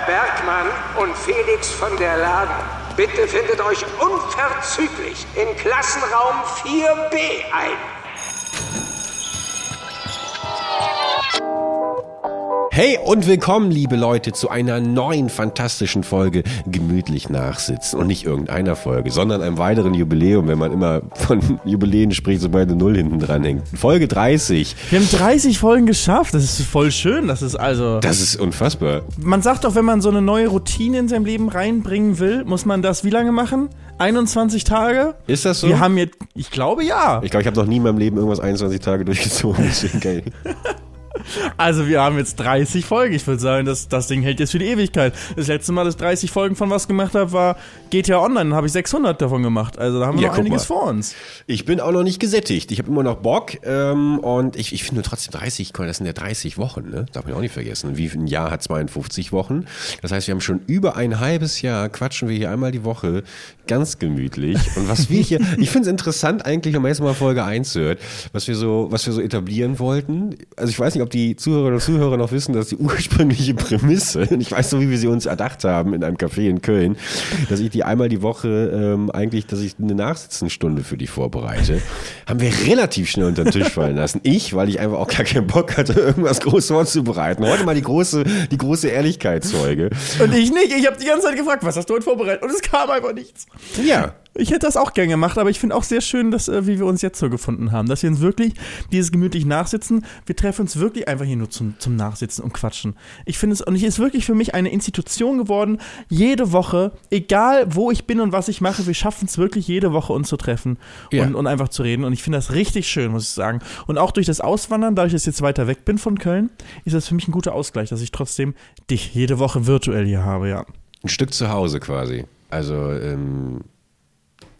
Herr Bergmann und Felix von der Laden, bitte findet euch unverzüglich in Klassenraum 4b ein. Hey und willkommen, liebe Leute, zu einer neuen fantastischen Folge Gemütlich nachsitzen. Und nicht irgendeiner Folge, sondern einem weiteren Jubiläum, wenn man immer von Jubiläen spricht, sobald eine Null hinten dran hängt. Folge 30. Wir haben 30 Folgen geschafft. Das ist voll schön. Das ist also. Das ist unfassbar. Man sagt doch, wenn man so eine neue Routine in seinem Leben reinbringen will, muss man das wie lange machen? 21 Tage? Ist das so? Wir haben jetzt, ich glaube ja. Ich glaube, ich habe noch nie in meinem Leben irgendwas 21 Tage durchgezogen. Deswegen geil. Also wir haben jetzt 30 Folgen. Ich würde sagen, das, das Ding hält jetzt für die Ewigkeit. Das letzte Mal, dass ich 30 Folgen von was gemacht habe, war GTA Online. Da habe ich 600 davon gemacht. Also da haben wir Ja, noch einiges mal. vor uns. Ich bin auch noch nicht gesättigt. Ich habe immer noch Bock. Ähm, und ich, ich finde trotzdem 30, das sind ja 30 Wochen, ne? Darf man auch nicht vergessen. Wie ein Jahr hat 52 Wochen. Das heißt, wir haben schon über ein halbes Jahr quatschen wir hier einmal die Woche ganz gemütlich. Und was wir hier, ich finde es interessant eigentlich, wenn man jetzt mal Folge 1 hört, was wir so, was wir so etablieren wollten. Also ich weiß nicht, ob die Zuhörerinnen und Zuhörer noch wissen, dass die ursprüngliche Prämisse, und ich weiß so, wie wir sie uns erdacht haben in einem Café in Köln, dass ich die einmal die Woche ähm, eigentlich, dass ich eine Nachsitzenstunde für die vorbereite, haben wir relativ schnell unter den Tisch fallen lassen. Ich, weil ich einfach auch gar keinen Bock hatte, irgendwas groß vorzubereiten. Heute mal die große, die große Ehrlichkeitszeuge. Und ich nicht. Ich habe die ganze Zeit gefragt, was hast du heute vorbereitet? Und es kam einfach nichts. Ja, Ich hätte das auch gern gemacht, aber ich finde auch sehr schön, dass, äh, wie wir uns jetzt so gefunden haben. Dass wir uns wirklich dieses gemütlich nachsitzen. Wir treffen uns wirklich einfach hier nur zum, zum Nachsitzen und Quatschen. Ich finde es, und es ist wirklich für mich eine Institution geworden. Jede Woche, egal wo ich bin und was ich mache, wir schaffen es wirklich jede Woche uns zu treffen Ja. und, und einfach zu reden. Und ich finde das richtig schön, muss ich sagen. Und auch durch das Auswandern, dass ich jetzt weiter weg bin von Köln, ist das für mich ein guter Ausgleich, dass ich trotzdem dich jede Woche virtuell hier habe, ja. ein Stück zu Hause quasi. Also, ähm,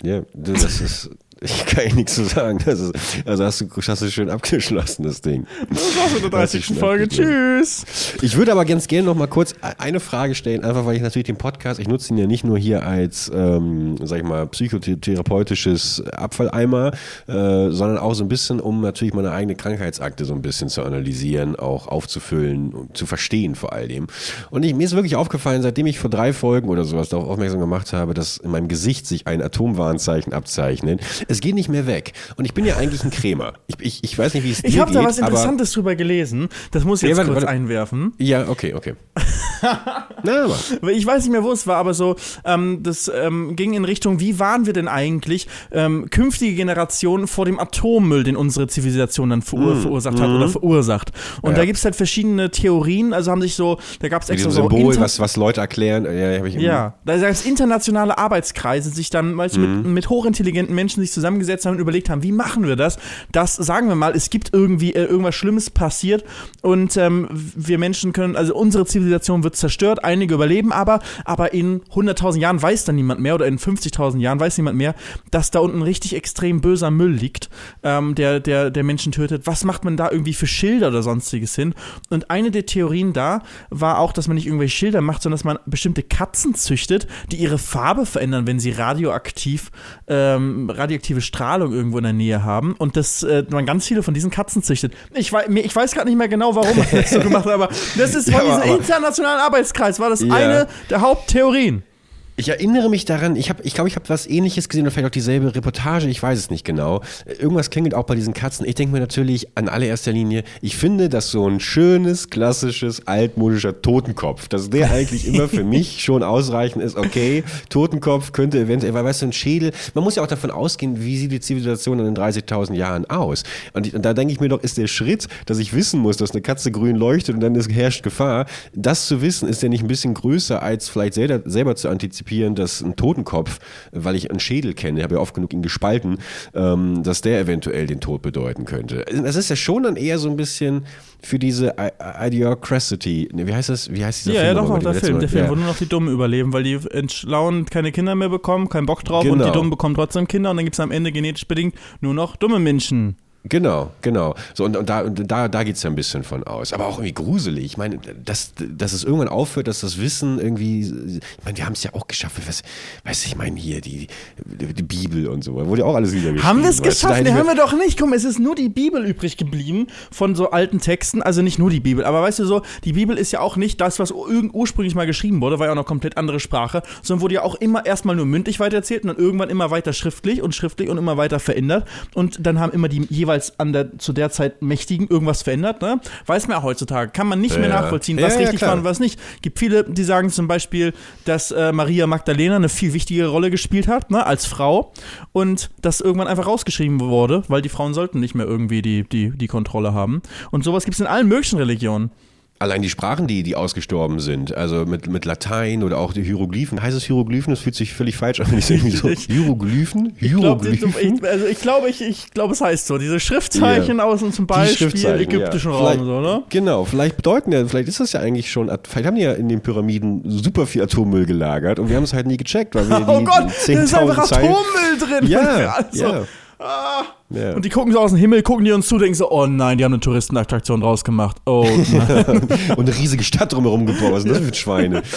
ja, das ist, ich kann ich nichts zu sagen. Das ist, also hast du, hast du schön abgeschlossen, das Ding. Das war's mit der Hast du 30. schon Folge. Tschüss. Ich würde aber ganz gerne noch mal kurz eine Frage stellen, einfach weil ich natürlich den Podcast, ich nutze ihn ja nicht nur hier als, ähm, sag ich mal, psychotherapeutisches Abfalleimer, äh, sondern auch so ein bisschen, um natürlich meine eigene Krankheitsakte so ein bisschen zu analysieren, auch aufzufüllen und zu verstehen vor all dem. Und ich, mir ist wirklich aufgefallen, seitdem ich vor drei Folgen oder sowas darauf aufmerksam gemacht habe, dass in meinem Gesicht sich ein Atomwarnzeichen abzeichnet. Es geht nicht mehr weg. Und ich bin ja eigentlich ein Krämer. Ich, ich, ich weiß nicht, wie es Ich dir habe geht, da was Interessantes drüber gelesen. Das muss ich Ja, jetzt warte, kurz warte. einwerfen. Ja, okay, okay. Na, aber. Ich weiß nicht mehr, wo es war, aber so, ähm, das ähm, ging in Richtung, wie waren wir denn eigentlich ähm, künftige Generationen vor dem Atommüll, den unsere Zivilisation dann verur verursacht hat oder verursacht. Und. Ja. da gibt es halt verschiedene Theorien, also haben sich so, da gab es extra so Symbol, was, was Leute erklären. Ja, hab ich Ja, da gab es internationale Arbeitskreise, sich dann weißt du, Mhm. mit, mit hochintelligenten Menschen sich zusammengesetzt haben und überlegt haben, wie machen wir das? Das, sagen wir mal, es gibt irgendwie äh, irgendwas Schlimmes passiert und ähm, wir Menschen können, also unsere Zivilisation wird zerstört, einige überleben aber, aber in 100.000 Jahren weiß dann niemand mehr oder in 50.000 Jahren weiß niemand mehr, dass da unten richtig extrem böser Müll liegt, ähm, der, der, der Menschen tötet. Was macht man da irgendwie für Schilder oder sonstiges hin? Und eine der Theorien da war auch, dass man nicht irgendwelche Schilder macht, sondern dass man bestimmte Katzen züchtet, die ihre Farbe verändern, wenn sie radioaktiv, ähm, radioaktive Strahlung irgendwo in der Nähe haben. Und dass äh, man ganz viele von diesen Katzen züchtet. Ich, wei- mir- ich weiß gerade nicht mehr genau, warum man das so gemacht hat, aber das ist von Ja, diesem internationalen Arbeitskreis, war das Ja. eine der Haupttheorien. Ich erinnere mich daran, ich habe, ich glaube, ich habe was ähnliches gesehen oder vielleicht auch dieselbe Reportage, ich weiß es nicht genau. Irgendwas klingelt auch bei diesen Katzen. Ich denke mir natürlich an allererster Linie, ich finde, dass so ein schönes, klassisches, altmodischer Totenkopf, dass der eigentlich immer für mich schon ausreichend ist, okay, Totenkopf könnte eventuell, weil weißt du, ein Schädel, man muss ja auch davon ausgehen, wie sieht die Zivilisation in den 30.000 Jahren aus. Und, ich, und da denke ich mir doch, ist der Schritt, dass ich wissen muss, dass eine Katze grün leuchtet und dann ist, herrscht Gefahr, das zu wissen, ist ja nicht ein bisschen größer, als vielleicht selber, selber zu antizipieren, dass ein Totenkopf, weil ich einen Schädel kenne, habe ja oft genug ihn gespalten, ähm, dass der eventuell den Tod bedeuten könnte. Das ist ja schon dann eher so ein bisschen für diese Idiocracy. Wie heißt das? Wie heißt dieser Ja, Film? ja, doch, den der Film, Mal- der Film, ja. wo nur noch die Dummen überleben, weil die Entschlauen keine Kinder mehr bekommen, keinen Bock drauf und Genau. die Dummen bekommen trotzdem Kinder und dann gibt es am Ende genetisch bedingt nur noch dumme Menschen. Genau, genau. So, und, und da, und da, da geht es ja ein bisschen von aus. Aber auch irgendwie gruselig. Ich meine, dass, dass es irgendwann aufhört, dass das Wissen irgendwie. Ich meine, wir haben es ja auch geschafft. Was, weißt du, ich meine, hier die, die Bibel und so. Wurde ja auch alles niedergeschrieben. Haben wir es geschafft? Nee, haben wir doch nicht. Mal, es ist nur die Bibel übrig geblieben von so alten Texten. Also nicht nur die Bibel, aber weißt du so, die Bibel ist ja auch nicht das, was ur ursprünglich mal geschrieben wurde, war ja auch noch komplett andere Sprache, sondern wurde ja auch immer erstmal nur mündlich weitererzählt und dann irgendwann immer weiter schriftlich und schriftlich und immer weiter verändert. Und dann haben immer die jeweils an der, zu der Zeit Mächtigen irgendwas verändert. Ne? Weiß man ja heutzutage. Kann man nicht mehr Ja. nachvollziehen, Ja, was ja, richtig war und was nicht. Gibt viele, die sagen zum Beispiel, dass äh, Maria Magdalena eine viel wichtigere Rolle gespielt hat, ne, als Frau. Und das irgendwann einfach rausgeschrieben wurde, weil die Frauen sollten nicht mehr irgendwie die, die, die Kontrolle haben. Und sowas gibt es in allen möglichen Religionen. Allein die Sprachen, die, die ausgestorben sind, also mit, mit Latein oder auch die Hieroglyphen. Heißt es Hieroglyphen? Das fühlt sich völlig falsch an. wenn ich irgendwie so, Ich- Hieroglyphen? Ich glaube, Hieroglyphen? ich, also ich glaube, ich, ich glaube, es heißt so. Diese Schriftzeichen Ja. aus dem zum Beispiel ägyptischen ja. Raum, Vielleicht- so, ne? Genau, vielleicht bedeuten ja, vielleicht ist das ja eigentlich schon, vielleicht haben die ja in den Pyramiden super viel Atommüll gelagert und wir haben es halt nie gecheckt, weil wir die, Oh Gott, da ist einfach 10.000 Zeilen- Atommüll drin. Ja, also, ja. Ah. Ja. Und die gucken so aus dem Himmel, gucken die uns zu, denken so, oh nein, die haben eine Touristenattraktion draus gemacht. Oh nein. und eine riesige Stadt drumherum gebaut. Was sind das für Schweine?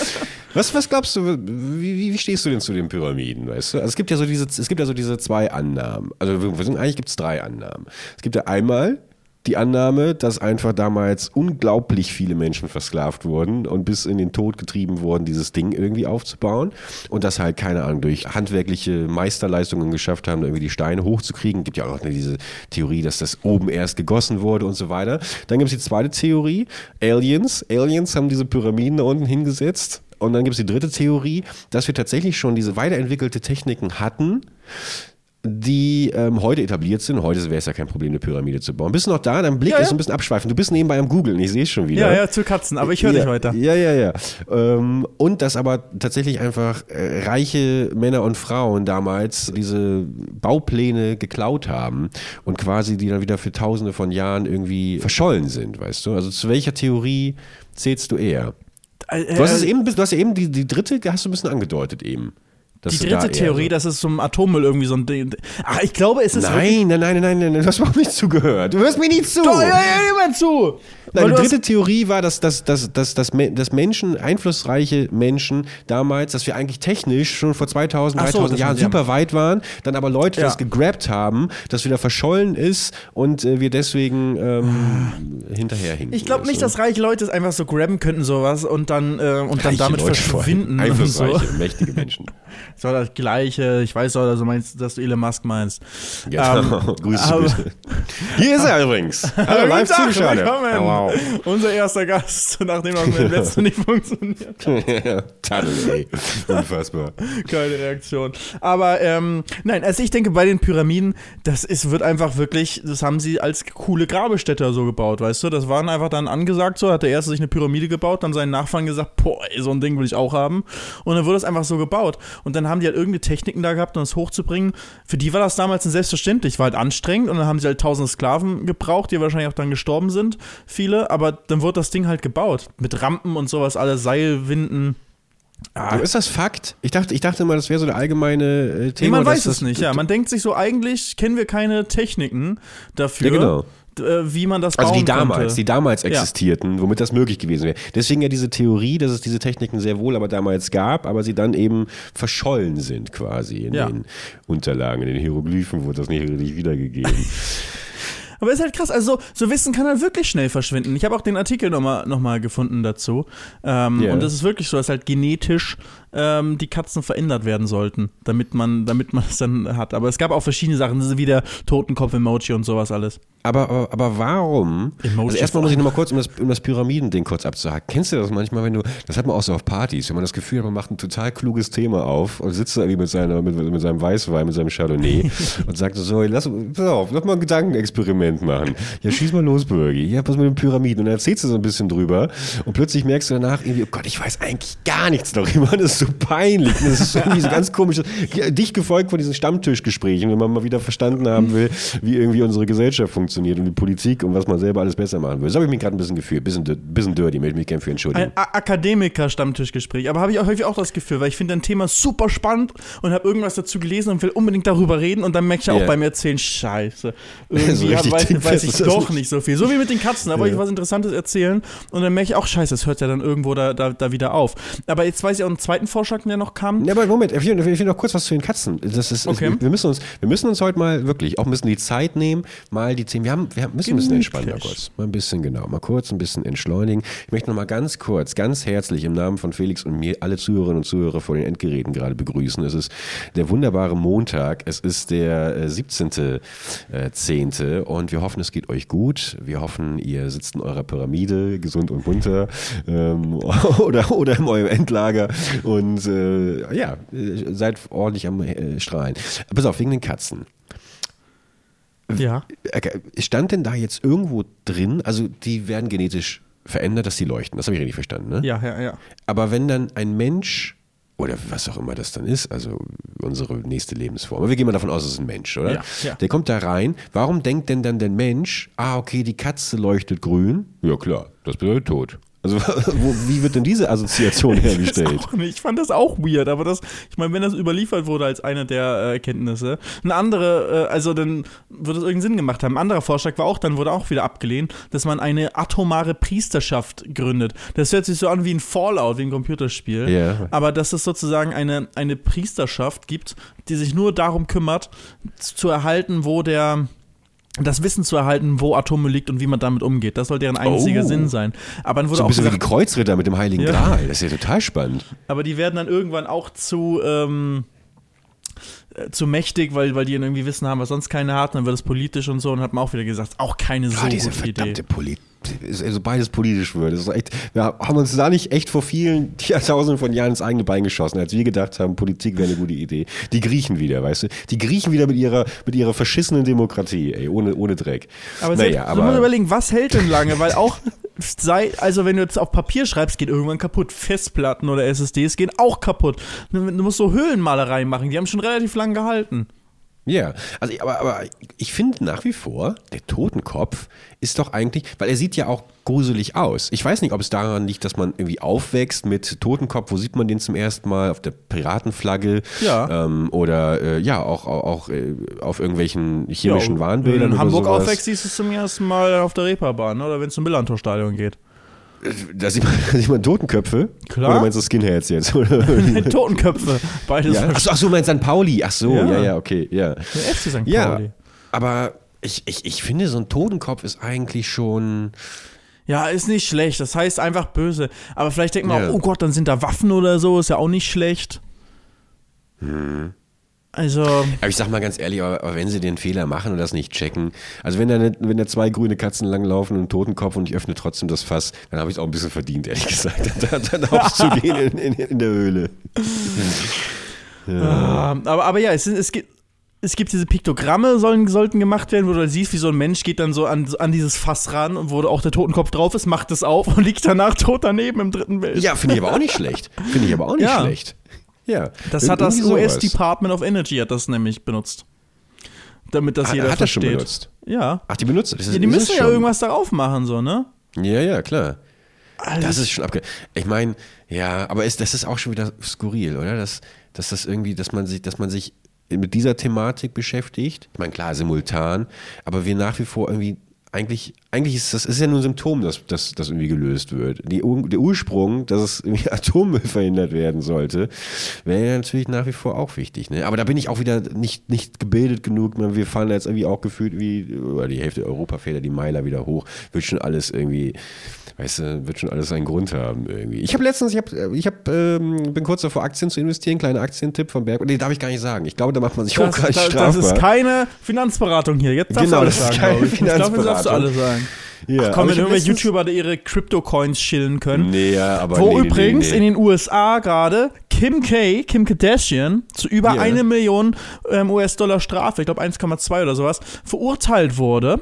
Was, was glaubst du, wie, wie, stehst du denn zu den Pyramiden, weißt du? Also es gibt ja so diese, es gibt ja so diese zwei Annahmen. Also eigentlich gibt es drei Annahmen. Es gibt ja einmal die Annahme, dass einfach damals unglaublich viele Menschen versklavt wurden und bis in den Tod getrieben wurden, dieses Ding irgendwie aufzubauen. Und das halt, keine Ahnung, durch handwerkliche Meisterleistungen geschafft haben, irgendwie die Steine hochzukriegen. Gibt ja auch noch diese Theorie, dass das oben erst gegossen wurde und so weiter. Dann gibt es die zweite Theorie, Aliens. Aliens haben diese Pyramiden da unten hingesetzt. Und dann gibt es die dritte Theorie, dass wir tatsächlich schon diese weiterentwickelte Techniken hatten, die ähm, heute etabliert sind. Heute wäre es ja kein Problem, eine Pyramide zu bauen. Bist du noch da? Dein Blick Ja, ist ja. ein bisschen abschweifend. Du bist nebenbei am Googeln, ich sehe es schon wieder. ja, ja, zu Katzen, aber ich höre ja, dich weiter. Ja, ja, ja. Ähm, und dass aber tatsächlich einfach äh, reiche Männer und Frauen damals diese Baupläne geklaut haben und quasi die dann wieder für tausende von Jahren irgendwie verschollen sind, weißt du? Also zu welcher Theorie zählst du eher? Äh, Du hast, es äh, eben, du hast ja eben die, die dritte, hast du ein bisschen angedeutet eben. Dass die du da dritte Theorie, so- dass es zum Atommüll irgendwie so ein Ding. Ach, ich glaube, es ist. Nein, nein, nein, nein, nein, nein, du hast überhaupt nicht zugehört. Du hörst mir nicht zu. Doch, ja, ja, jemand zu! Nein, die dritte Theorie war, dass, dass, dass, dass, dass, dass Menschen, einflussreiche Menschen damals, dass wir eigentlich technisch schon vor 2000, Ach so, 3000 das Jahren super weit waren, dann aber Leute Ja. das gegrabt haben, das wieder verschollen ist und äh, wir deswegen ähm, hinterherhinken. Ich glaube nicht, du? dass reiche Leute es einfach so grabben könnten, sowas, und dann, äh, und dann Reiche damit Leute verschwinden. Und so. Einflussreiche, mächtige Menschen. Das war das Gleiche. Ich weiß auch, dass du meinst, dass du Elon Musk meinst. Genau. Grüße aber- bitte. Hier ist er übrigens. Hallo, live Tag, Wow. Unser erster Gast, nachdem das mit dem letzten nicht funktioniert. Tunnel, ey. Unfassbar. Keine Reaktion. Aber ähm, nein, also ich denke bei den Pyramiden, das ist, wird einfach wirklich, das haben sie als coole Grabestätte so gebaut, weißt du? Das waren einfach dann angesagt so, hat der erste sich eine Pyramide gebaut, dann seinen Nachfahren gesagt, boah, ey, so ein Ding will ich auch haben. Und dann wurde es einfach so gebaut. Und dann haben die halt irgendeine Techniken da gehabt, um das hochzubringen. Für die war das damals selbstverständlich, war halt anstrengend und dann haben sie halt tausende Sklaven gebraucht, die wahrscheinlich auch dann gestorben sind, viele, aber dann wurde das Ding halt gebaut. Mit Rampen und sowas, alle Seilwinden. Du, ist das Fakt? Ich dachte, ich dachte immer, das wäre so der allgemeine äh, Nee, Thema. man dass weiß es nicht, ja. Man denkt sich so, eigentlich kennen wir keine Techniken dafür, Ja, genau. äh, wie man das bauen Also die damals, könnte. die damals existierten, womit das möglich gewesen wäre. Deswegen ja diese Theorie, dass es diese Techniken sehr wohl aber damals gab, aber sie dann eben verschollen sind quasi in Ja. den Unterlagen, in den Hieroglyphen wurde das nicht richtig wiedergegeben. Aber ist halt krass, also so, so Wissen kann halt wirklich schnell verschwinden. Ich habe auch den Artikel nochmal noch mal gefunden dazu. Ähm, Ja. Und es ist wirklich so, dass halt genetisch ähm, die Katzen verändert werden sollten, damit man, damit man es dann hat. Aber es gab auch verschiedene Sachen, wie der Totenkopf-Emoji und sowas alles. Aber, aber, aber warum? Emoji also erstmal muss ich nochmal kurz, um das, um das Pyramidending kurz abzuhaken. Kennst du das manchmal, wenn du, das hat man auch so auf Partys, wenn man das Gefühl hat, man macht ein total kluges Thema auf und sitzt da irgendwie mit, seiner, mit, mit seinem Weißwein, mit seinem Chardonnay und sagt so, lass, pass auf, lass mal ein Gedankenexperiment machen. Ja, schieß mal los, Bürgi. Ja, was mit den Pyramiden. Und dann erzählst du so ein bisschen drüber und plötzlich merkst du danach irgendwie, oh Gott, ich weiß eigentlich gar nichts darüber. Das ist so peinlich. Das ist irgendwie so ganz komisch. Dich gefolgt von diesen Stammtischgesprächen, wenn man mal wieder verstanden haben will, wie irgendwie unsere Gesellschaft funktioniert und die Politik und was man selber alles besser machen will. So habe ich mich gerade ein bisschen gefühlt, bisschen, bisschen dirty, möchte mich gerne für entschuldigen. Ein Akademiker-Stammtischgespräch. Aber habe ich auch häufig auch das Gefühl, weil ich finde ein Thema super spannend und habe irgendwas dazu gelesen und will unbedingt darüber reden und dann merke ich auch Ja. beim Erzählen, scheiße. Irgendwie So richtig weiß, dingfest weiß ich das doch nicht. nicht so viel. So wie mit den Katzen, da wollte ich was Interessantes erzählen und dann merke ich auch, scheiße, es hört ja dann irgendwo da, da, da wieder auf. Aber jetzt weiß ich auch einen zweiten Vorschlag, der noch kam. Ja, aber Moment, ich will, ich will noch kurz was zu den Katzen. Das ist, Okay. wir, müssen uns, wir müssen uns heute mal wirklich auch ein bisschen die Zeit nehmen, mal die Themen. Wir, haben, wir müssen ein bisschen entspannen, mal kurz. Mal ein bisschen, genau, mal kurz ein bisschen entschleunigen. Ich möchte noch mal ganz kurz, ganz herzlich im Namen von Felix und mir alle Zuhörerinnen und Zuhörer vor den Endgeräten gerade begrüßen. Es ist der wunderbare Montag. Es ist der äh, 17. Äh, 10. und wir hoffen, es geht euch gut. Wir hoffen, ihr sitzt in eurer Pyramide, gesund und munter ähm, oder, oder in eurem Endlager und äh, ja, äh, seid ordentlich am äh, Strahlen. Pass auf, wegen den Katzen. Ja. Stand denn da jetzt irgendwo drin, also die werden genetisch verändert, dass die leuchten. Das habe ich richtig verstanden, ne? Ja, ja, ja. Aber wenn dann ein Mensch oder was auch immer das dann ist, also unsere nächste Lebensform, aber wir gehen mal davon aus, es ist ein Mensch, oder? Ja, ja. Der kommt da rein. Warum denkt denn dann der Mensch, ah, okay, die Katze leuchtet grün? Ja, klar, das bedeutet tot. Also, wo, wie wird denn diese Assoziation hergestellt? Auch nicht. Ich fand das auch weird, aber das, ich meine, wenn das überliefert wurde als eine der äh, Erkenntnisse, eine andere, äh, also dann wird es irgendeinen Sinn gemacht haben. Ein anderer Vorschlag war auch, dann wurde auch wieder abgelehnt, dass man eine atomare Priesterschaft gründet. Das hört sich so an wie ein Fallout, wie ein Computerspiel. Ja. Aber dass es sozusagen eine, eine Priesterschaft gibt, die sich nur darum kümmert, zu erhalten, wo der das Wissen zu erhalten, wo Atome liegt und wie man damit umgeht. Das soll deren einziger Oh. Sinn sein. Aber dann wurde So ein auch bisschen wie die gesagt, Kreuzritter mit dem Heiligen Ja. Gral. Das ist ja total spannend. aber die werden dann irgendwann auch zu, ähm, äh, zu mächtig, weil, weil die irgendwie Wissen haben, was sonst keiner hat. Dann wird es politisch und so. Und hat man auch wieder gesagt, auch keine so Ah, diese gute Idee. verdammte Politik. Also beides politisch wird. Das ist echt, wir haben uns da nicht echt vor vielen Jahrtausenden von Jahren ins eigene Bein geschossen, als wir gedacht haben, Politik wäre eine gute Idee. Die Griechen wieder, weißt du? Die Griechen wieder mit ihrer, mit ihrer verschissenen Demokratie, ey, ohne, ohne Dreck. Aber, naja, selbst, du musst aber überlegen, was hält denn lange? Weil auch sei, also wenn du jetzt auf Papier schreibst, geht irgendwann kaputt. Festplatten oder SSDs gehen auch kaputt. Du, musst so Höhlenmalereien machen, die haben schon relativ lang gehalten. Ja, also aber, aber ich finde nach wie vor, der Totenkopf ist doch eigentlich, weil er sieht ja auch gruselig aus. Ich weiß nicht, ob es daran liegt, dass man irgendwie aufwächst mit Totenkopf, wo sieht man den zum ersten Mal? Auf der Piratenflagge Ja. ähm, oder äh, ja, auch, auch, auch äh, auf irgendwelchen chemischen Ja, Warnbildern. Wenn du in Hamburg sowas. aufwächst, siehst du es zum ersten Mal auf der Reeperbahn oder wenn es zum Millantor-Stadion geht. Da sieht man, da sieht man Totenköpfe. Klar. Oder meinst du Skinheads jetzt? Totenköpfe, beides. ja. Ach, so, ach so, meinst du St. Pauli? Ach so, Ja. ja, ja, okay, ja. Der FC St. Ja, Pauli. aber ich, ich, ich finde, so ein Totenkopf ist eigentlich schon. Ja, ist nicht schlecht. Das heißt einfach böse. Aber vielleicht denkt man Ja. auch, oh Gott, dann sind da Waffen oder so. Ist ja auch nicht schlecht. Hm. Also, Aber ich sag mal ganz ehrlich, aber, aber wenn sie den Fehler machen und das nicht checken, also wenn da, ne, wenn da zwei grüne Katzen langlaufen und einen Totenkopf und ich öffne trotzdem das Fass, dann habe ich es auch ein bisschen verdient, ehrlich gesagt, dann, dann aufzugehen in, in, in der Höhle. ah, aber, aber ja, es, es gibt. Es gibt diese Piktogramme, sollen, sollten gemacht werden, wo du siehst, wie so ein Mensch geht dann so an, an dieses Fass ran und wo auch der Totenkopf drauf ist, macht es auf und liegt danach tot daneben im dritten Bild. Ja, finde ich aber auch nicht schlecht. Finde ich aber auch nicht Ja. schlecht. Ja. Das hat das US. Department of Energy hat das nämlich benutzt. Damit das Hat- jeder hat das schon versteht. benutzt? Ja. Ach, die benutzt das. ja. Die müssen ja irgendwas darauf machen, so, ne? Ja, ja, klar. Also Das ist schon abge. Ich meine, ja, aber ist, das ist auch schon wieder skurril, oder? Dass, dass das irgendwie, dass man sich, dass man sich mit dieser Thematik beschäftigt. Ich meine, klar, simultan, aber wir nach wie vor irgendwie. Eigentlich, eigentlich ist das ist ja nur ein Symptom, dass, das irgendwie gelöst wird. Die, der Ursprung, dass es irgendwie Atommüll verhindert werden sollte, wäre ja natürlich nach wie vor auch wichtig. Ne? Aber da bin ich auch wieder nicht, nicht gebildet genug. Man, Wir fahren da jetzt irgendwie auch gefühlt wie, oder die Hälfte Europa fährt ja die Meiler wieder hoch. Wird schon alles irgendwie, weißt du, wird schon alles einen Grund haben irgendwie. Ich habe letztens, ich habe, ich hab, ähm, bin kurz davor, Aktien zu investieren, kleiner Aktientipp von Berg. Nee, darf ich gar nicht sagen. Ich glaube, da macht man sich das, hochgradig das, strafbar. das ist keine Finanzberatung hier. Jetzt darfst Genau, du das ist sagen, keine glaub darfst du alles sagen. ja, Ach komm, wenn irgendwelche YouTuber da ihre Crypto-Coins chillen können. Nee, ja, aber Wo nee, übrigens nee, nee. in den USA gerade Kim K., Kim Kardashian, zu über Ja. eine Million ähm, US-Dollar Strafe, ich glaube 1,2 oder sowas, verurteilt wurde.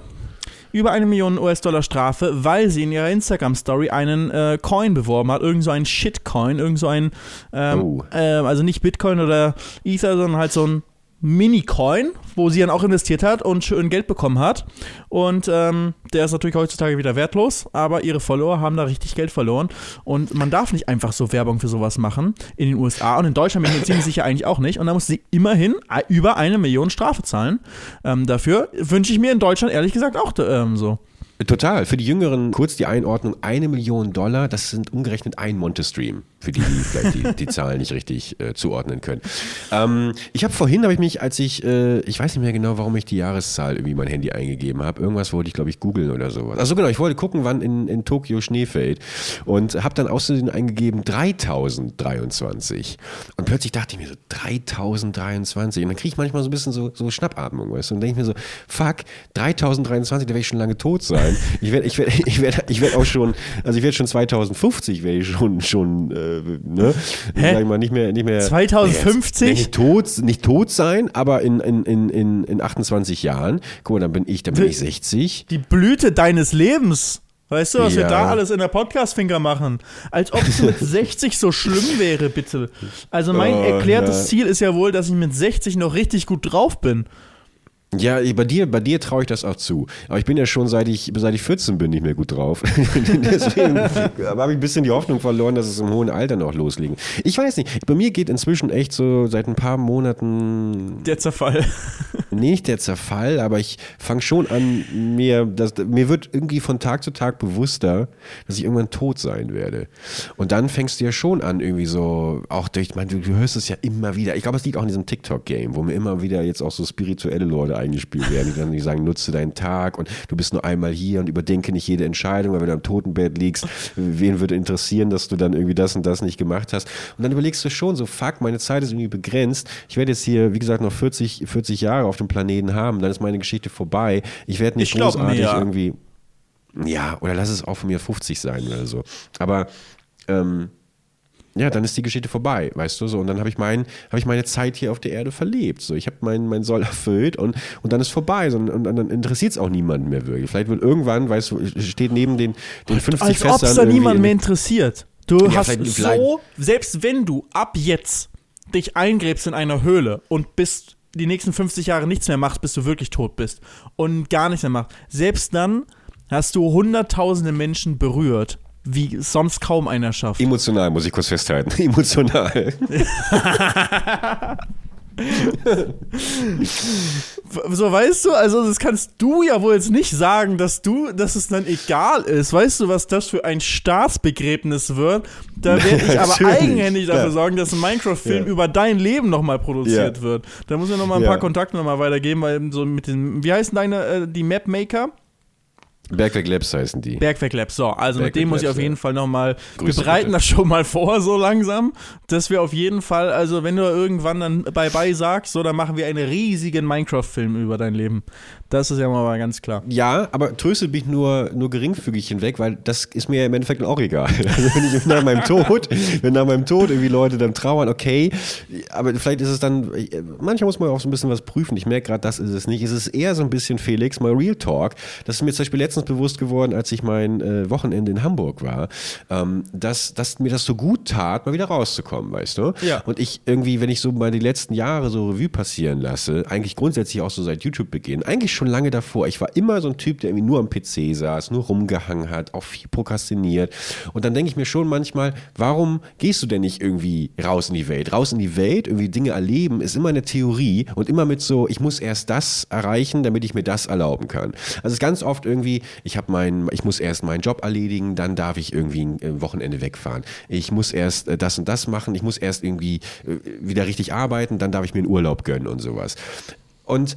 Über eine Million US-Dollar Strafe, weil sie in ihrer Instagram-Story einen äh, Coin beworben hat. Irgend so ein Shitcoin, irgend so ein, ähm, Oh. ähm, also nicht Bitcoin oder Ether, sondern halt so ein Mini-Coin, wo sie dann auch investiert hat und schön Geld bekommen hat. Und ähm, der ist natürlich heutzutage wieder wertlos, aber ihre Follower haben da richtig Geld verloren. Und man darf nicht einfach so Werbung für sowas machen in den USA und in Deutschland bin ich mir ziemlich sicher eigentlich auch nicht. Und da muss sie immerhin über eine Million Strafe zahlen. Ähm, dafür wünsche ich mir in Deutschland ehrlich gesagt auch ähm, so. Total. Für die Jüngeren kurz die Einordnung: eine Million Dollar, das sind umgerechnet ein Monte-Stream, für die, die vielleicht die, die Zahlen nicht richtig äh, zuordnen können. Ähm, ich habe vorhin, habe ich mich, als ich, äh, ich weiß nicht mehr genau, warum ich die Jahreszahl irgendwie mein Handy eingegeben habe. Irgendwas wollte ich, glaube ich, googeln oder sowas. Also genau, ich wollte gucken, wann in, in Tokio Schnee fällt. Und habe dann außerdem eingegeben 3023. Und plötzlich dachte ich mir so, 3023. Und dann kriege ich manchmal so ein bisschen so, so Schnappatmung, weißt du? Und denke ich mir so, fuck, 3023, da werde ich schon lange tot sein sein. Ich werde ich werd, ich werd, ich werd auch schon, also ich werde schon 2050 werde ich schon, schon äh, ne? Hä? Sag ich mal, nicht mehr, nicht mehr 2050? Nee, nicht tot, nicht tot sein, aber in, in, in, in, in 28 Jahren, guck mal, dann bin ich, dann bin ich 60. Die Blüte deines Lebens. Weißt du, was wir Ja. da alles in der Podcast-Finger machen? Als ob es mit 60 so schlimm wäre, bitte. Also mein Oh, erklärtes ja. Ziel ist ja wohl, dass ich mit 60 noch richtig gut drauf bin. Ja, bei dir, bei dir traue ich das auch zu. Aber ich bin ja schon seit ich, seit ich 14 bin nicht mehr gut drauf. Deswegen habe ich ein bisschen die Hoffnung verloren, dass es im hohen Alter noch loslegen. Ich weiß nicht, bei mir geht inzwischen echt so seit ein paar Monaten Der Zerfall. nicht der Zerfall, aber ich fange schon an, mir, das, mir wird irgendwie von Tag zu Tag bewusster, dass ich irgendwann tot sein werde. Und dann fängst du ja schon an, irgendwie so, auch durch, ich meine, du, du hörst es ja immer wieder. Ich glaube, es liegt auch in diesem TikTok-Game, wo mir immer wieder jetzt auch so spirituelle Leute eingespielt werden, die dann sagen, nutze deinen Tag und du bist nur einmal hier und überdenke nicht jede Entscheidung, weil wenn du am Totenbett liegst, wen würde interessieren, dass du dann irgendwie das und das nicht gemacht hast. Und dann überlegst du schon so, fuck, meine Zeit ist irgendwie begrenzt. Ich werde jetzt hier, wie gesagt, noch 40, 40 Jahre auf dem Planeten haben, dann ist meine Geschichte vorbei. Ich werde nicht Ich großartig mehr. irgendwie, ja, oder lass es auch von mir 50 sein oder so. Aber ähm, ja, dann ist die Geschichte vorbei, weißt du so. Und dann habe ich, mein, hab ich meine Zeit hier auf der Erde verlebt. So, ich habe mein, mein Soll erfüllt und, und dann ist vorbei. So, und, und dann interessiert es auch niemanden mehr wirklich. Vielleicht wird irgendwann, weißt du, steht neben den, den 50 Als ob es Fässern da niemand mehr interessiert. Du Ja, hast vielleicht- so, selbst wenn du ab jetzt dich eingräbst in einer Höhle und bis die nächsten 50 Jahre nichts mehr machst, bis du wirklich tot bist und gar nichts mehr machst, selbst dann hast du hunderttausende Menschen berührt, wie sonst kaum einer schafft. Emotional, muss ich kurz festhalten. Emotional. So, weißt du, also das kannst du ja wohl jetzt nicht sagen, dass du, dass es dann egal ist. Weißt du, was das für ein Staatsbegräbnis wird? Da werde ich aber eigenhändig dafür klar. sorgen, dass ein Minecraft-Film Ja. über dein Leben nochmal produziert Ja. wird. Da muss ich nochmal ein Ja. paar Kontakte nochmal weitergeben, weil so mit den, wie heißen deine, äh, die Mapmaker? Bergwerk Labs heißen die. Bergwerk Labs. So, also mit Bergwerk dem muss ich Labs, auf jeden. Fall nochmal, wir bereiten bitte. das schon mal vor, so langsam, dass wir auf jeden Fall, also wenn du irgendwann dann Bye-Bye sagst, so, dann machen wir einen riesigen Minecraft-Film über dein Leben. Das ist ja mal ganz klar. Ja, aber tröstet mich nur, nur geringfügig hinweg, weil das ist mir im Endeffekt auch egal. Also wenn ich nach meinem Tod, wenn nach meinem Tod irgendwie Leute dann trauern, okay, aber vielleicht ist es dann, manchmal muss man auch so ein bisschen was prüfen. Ich merke gerade, das ist es nicht. Es ist eher so ein bisschen, Felix, mal Real Talk. Das ist mir zum Beispiel letztens bewusst geworden, als ich mein äh, Wochenende in Hamburg war, ähm, dass, dass mir das so gut tat, mal wieder rauszukommen, weißt du? Ja. Und ich irgendwie, wenn ich so mal die letzten Jahre so Revue passieren lasse, eigentlich grundsätzlich auch so seit YouTube-Beginn, eigentlich schon lange davor, ich war immer so ein Typ, der irgendwie nur am PC saß, nur rumgehangen hat, auch viel prokrastiniert. Und dann denke ich mir schon manchmal, warum gehst du denn nicht irgendwie raus in die Welt? Raus in die Welt, irgendwie Dinge erleben, ist immer eine Theorie und immer mit so, ich muss erst das erreichen, damit ich mir das erlauben kann. Also es ist ganz oft irgendwie, ich habe mein, ich muss erst meinen Job erledigen, dann darf ich irgendwie ein äh, Wochenende wegfahren. Ich muss erst äh, das und das machen, ich muss erst irgendwie äh, wieder richtig arbeiten, dann darf ich mir einen Urlaub gönnen und sowas. Und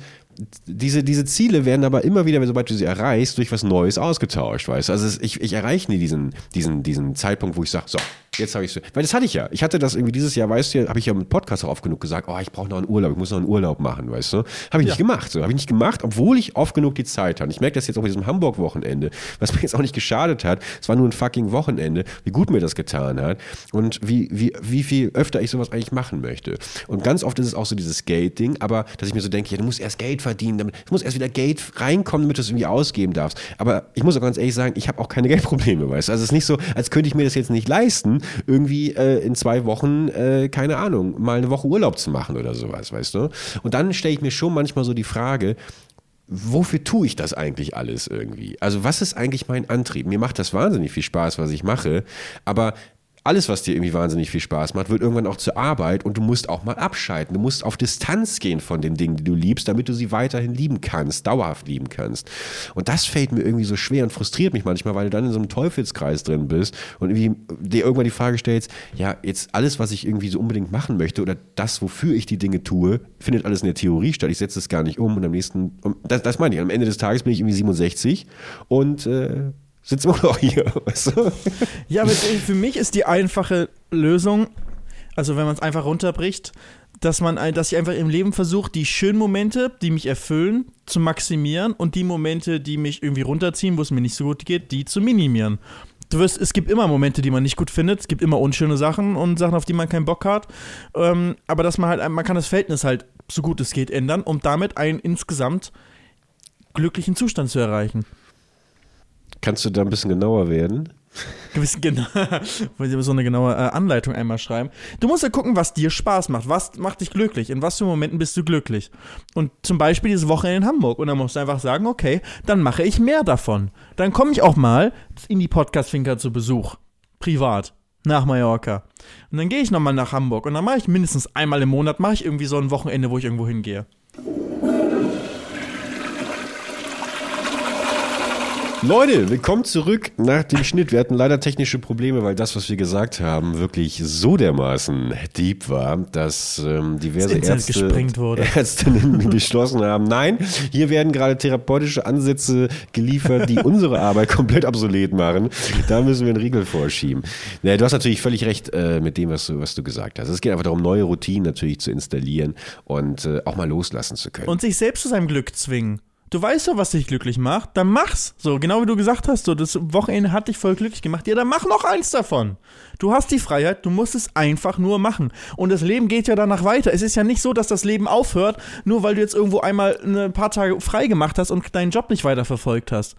diese, diese Ziele werden aber immer wieder, sobald du sie erreichst, durch was Neues ausgetauscht, weißt du? Also es, ich, ich erreiche nie diesen, diesen, diesen Zeitpunkt, wo ich sage, so, jetzt habe ich so. Weil das hatte ich ja. Ich hatte das irgendwie dieses Jahr, weißt du, habe ich ja im Podcast auch oft genug gesagt, oh, ich brauche noch einen Urlaub, ich muss noch einen Urlaub machen, weißt du? Habe ich nicht gemacht. So. Habe ich nicht gemacht, obwohl ich oft genug die Zeit hatte. Ich merke das jetzt auch bei diesem Hamburg-Wochenende, was mir jetzt auch nicht geschadet hat. Es war nur ein fucking Wochenende, wie gut mir das getan hat und wie, wie, wie viel öfter ich sowas eigentlich machen möchte. Und ganz oft ist es auch so dieses Geld-Ding, aber dass ich mir so denke, ja, du musst erst Geld verdienen, damit, es muss erst wieder Geld reinkommen, damit du es irgendwie ausgeben darfst. Aber ich muss auch ganz ehrlich sagen, ich habe auch keine Geldprobleme, weißt du? Also es ist nicht so, als könnte ich mir das jetzt nicht leisten, irgendwie äh, in zwei Wochen, äh, keine Ahnung, mal eine Woche Urlaub zu machen oder sowas, weißt du? Und dann stelle ich mir schon manchmal so die Frage, wofür tue ich das eigentlich alles irgendwie? Also was ist eigentlich mein Antrieb? Mir macht das wahnsinnig viel Spaß, was ich mache, aber alles, was dir irgendwie wahnsinnig viel Spaß macht, wird irgendwann auch zur Arbeit und du musst auch mal abschalten. Du musst auf Distanz gehen von den Dingen, die du liebst, damit du sie weiterhin lieben kannst, dauerhaft lieben kannst. Und das fällt mir irgendwie so schwer und frustriert mich manchmal, weil du dann in so einem Teufelskreis drin bist und irgendwie dir irgendwann die Frage stellst, ja, jetzt alles, was ich irgendwie so unbedingt machen möchte oder das, wofür ich die Dinge tue, findet alles in der Theorie statt. Ich setze es gar nicht um und am nächsten, das, das meine ich, am Ende des Tages bin ich irgendwie 67 und äh, sitzen wir noch hier. Weißt du? Ja, aber für mich ist die einfache Lösung, also wenn man es einfach runterbricht, dass man, dass ich einfach im Leben versuche, die schönen Momente, die mich erfüllen, zu maximieren und die Momente, die mich irgendwie runterziehen, wo es mir nicht so gut geht, die zu minimieren. Du wirst, es gibt immer Momente, die man nicht gut findet, es gibt immer unschöne Sachen und Sachen, auf die man keinen Bock hat. Ähm, aber dass man halt, man kann das Verhältnis halt so gut es geht ändern, um damit einen insgesamt glücklichen Zustand zu erreichen. Kannst du da ein bisschen genauer werden? Gewissen genau, wollte ich so eine genaue äh, Anleitung einmal schreiben. Du musst ja gucken, was dir Spaß macht. Was macht dich glücklich? In was für Momenten bist du glücklich? Und zum Beispiel diese Woche in Hamburg. Und dann musst du einfach sagen, okay, dann mache ich mehr davon. Dann komme ich auch mal in die Podcast-Finker zu Besuch. Privat. Nach Mallorca. Und dann gehe ich nochmal nach Hamburg. Und dann mache ich mindestens einmal im Monat, mache ich irgendwie so ein Wochenende, wo ich irgendwo hingehe. Leute, willkommen zurück nach dem Schnitt. Wir hatten leider technische Probleme, weil das, was wir gesagt haben, wirklich so dermaßen deep war, dass ähm, diverse Das Ärzte, gesprengt wurde. Ärztinnen beschlossen haben, nein, hier werden gerade therapeutische Ansätze geliefert, die unsere Arbeit komplett obsolet machen. Da müssen wir einen Riegel vorschieben. Ja, du hast natürlich völlig recht äh, mit dem, was du, was du gesagt hast. Es geht einfach darum, neue Routinen natürlich zu installieren und äh, auch mal loslassen zu können. Und sich selbst zu seinem Glück zwingen. Du weißt doch, was dich glücklich macht, dann mach's. So, genau wie du gesagt hast, so, das Wochenende hat dich voll glücklich gemacht. Ja, dann mach noch eins davon. Du hast die Freiheit, du musst es einfach nur machen. Und das Leben geht ja danach weiter. Es ist ja nicht so, dass das Leben aufhört, nur weil du jetzt irgendwo einmal ein paar Tage frei gemacht hast und deinen Job nicht weiter verfolgt hast.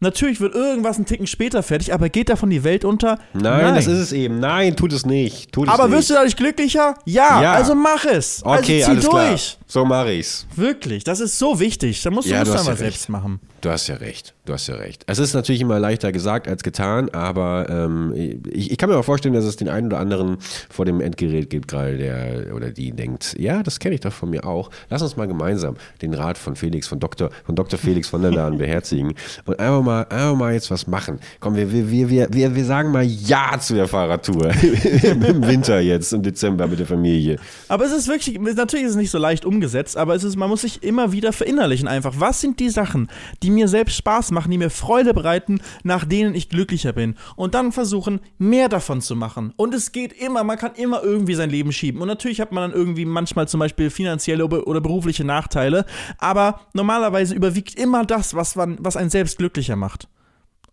Natürlich wird irgendwas einen Ticken später fertig, aber geht davon die Welt unter? Nein, das ist es eben. Nein, tut es nicht. Tut es Aber nicht. wirst du dadurch glücklicher? Ja, Ja. also mach es. Okay, also alles zieh klar. durch. So mache ich's. Wirklich, das ist so wichtig. Da musst du Ja, musst du ja selbst machen. Du hast ja recht, du hast ja recht. Es ist natürlich immer leichter gesagt als getan, aber ähm, ich, ich kann mir auch vorstellen, dass es den einen oder anderen vor dem Endgerät gibt, gerade der oder die denkt, ja, das kenne ich doch von mir auch. Lass uns mal gemeinsam den Rat von Felix, von Dr. von Dr. Felix von der Lahn beherzigen und einfach mal, einfach mal jetzt was machen. Komm, wir, wir, wir, wir, wir, sagen mal Ja zu der Fahrradtour im Winter jetzt, im Dezember mit der Familie. Aber es ist wirklich, natürlich ist es nicht so leicht umgesetzt, aber es ist, man muss sich immer wieder verinnerlichen einfach. Was sind die Sachen, die mir selbst Spaß machen, die mir Freude bereiten, nach denen ich glücklicher bin? Und dann versuchen, mehr davon zu machen. Und es geht immer, man kann immer irgendwie sein Leben schieben. Und natürlich hat man dann irgendwie manchmal zum Beispiel finanzielle oder oder berufliche Nachteile, aber normalerweise überwiegt immer das, was, man, was einen selbst glücklicher macht.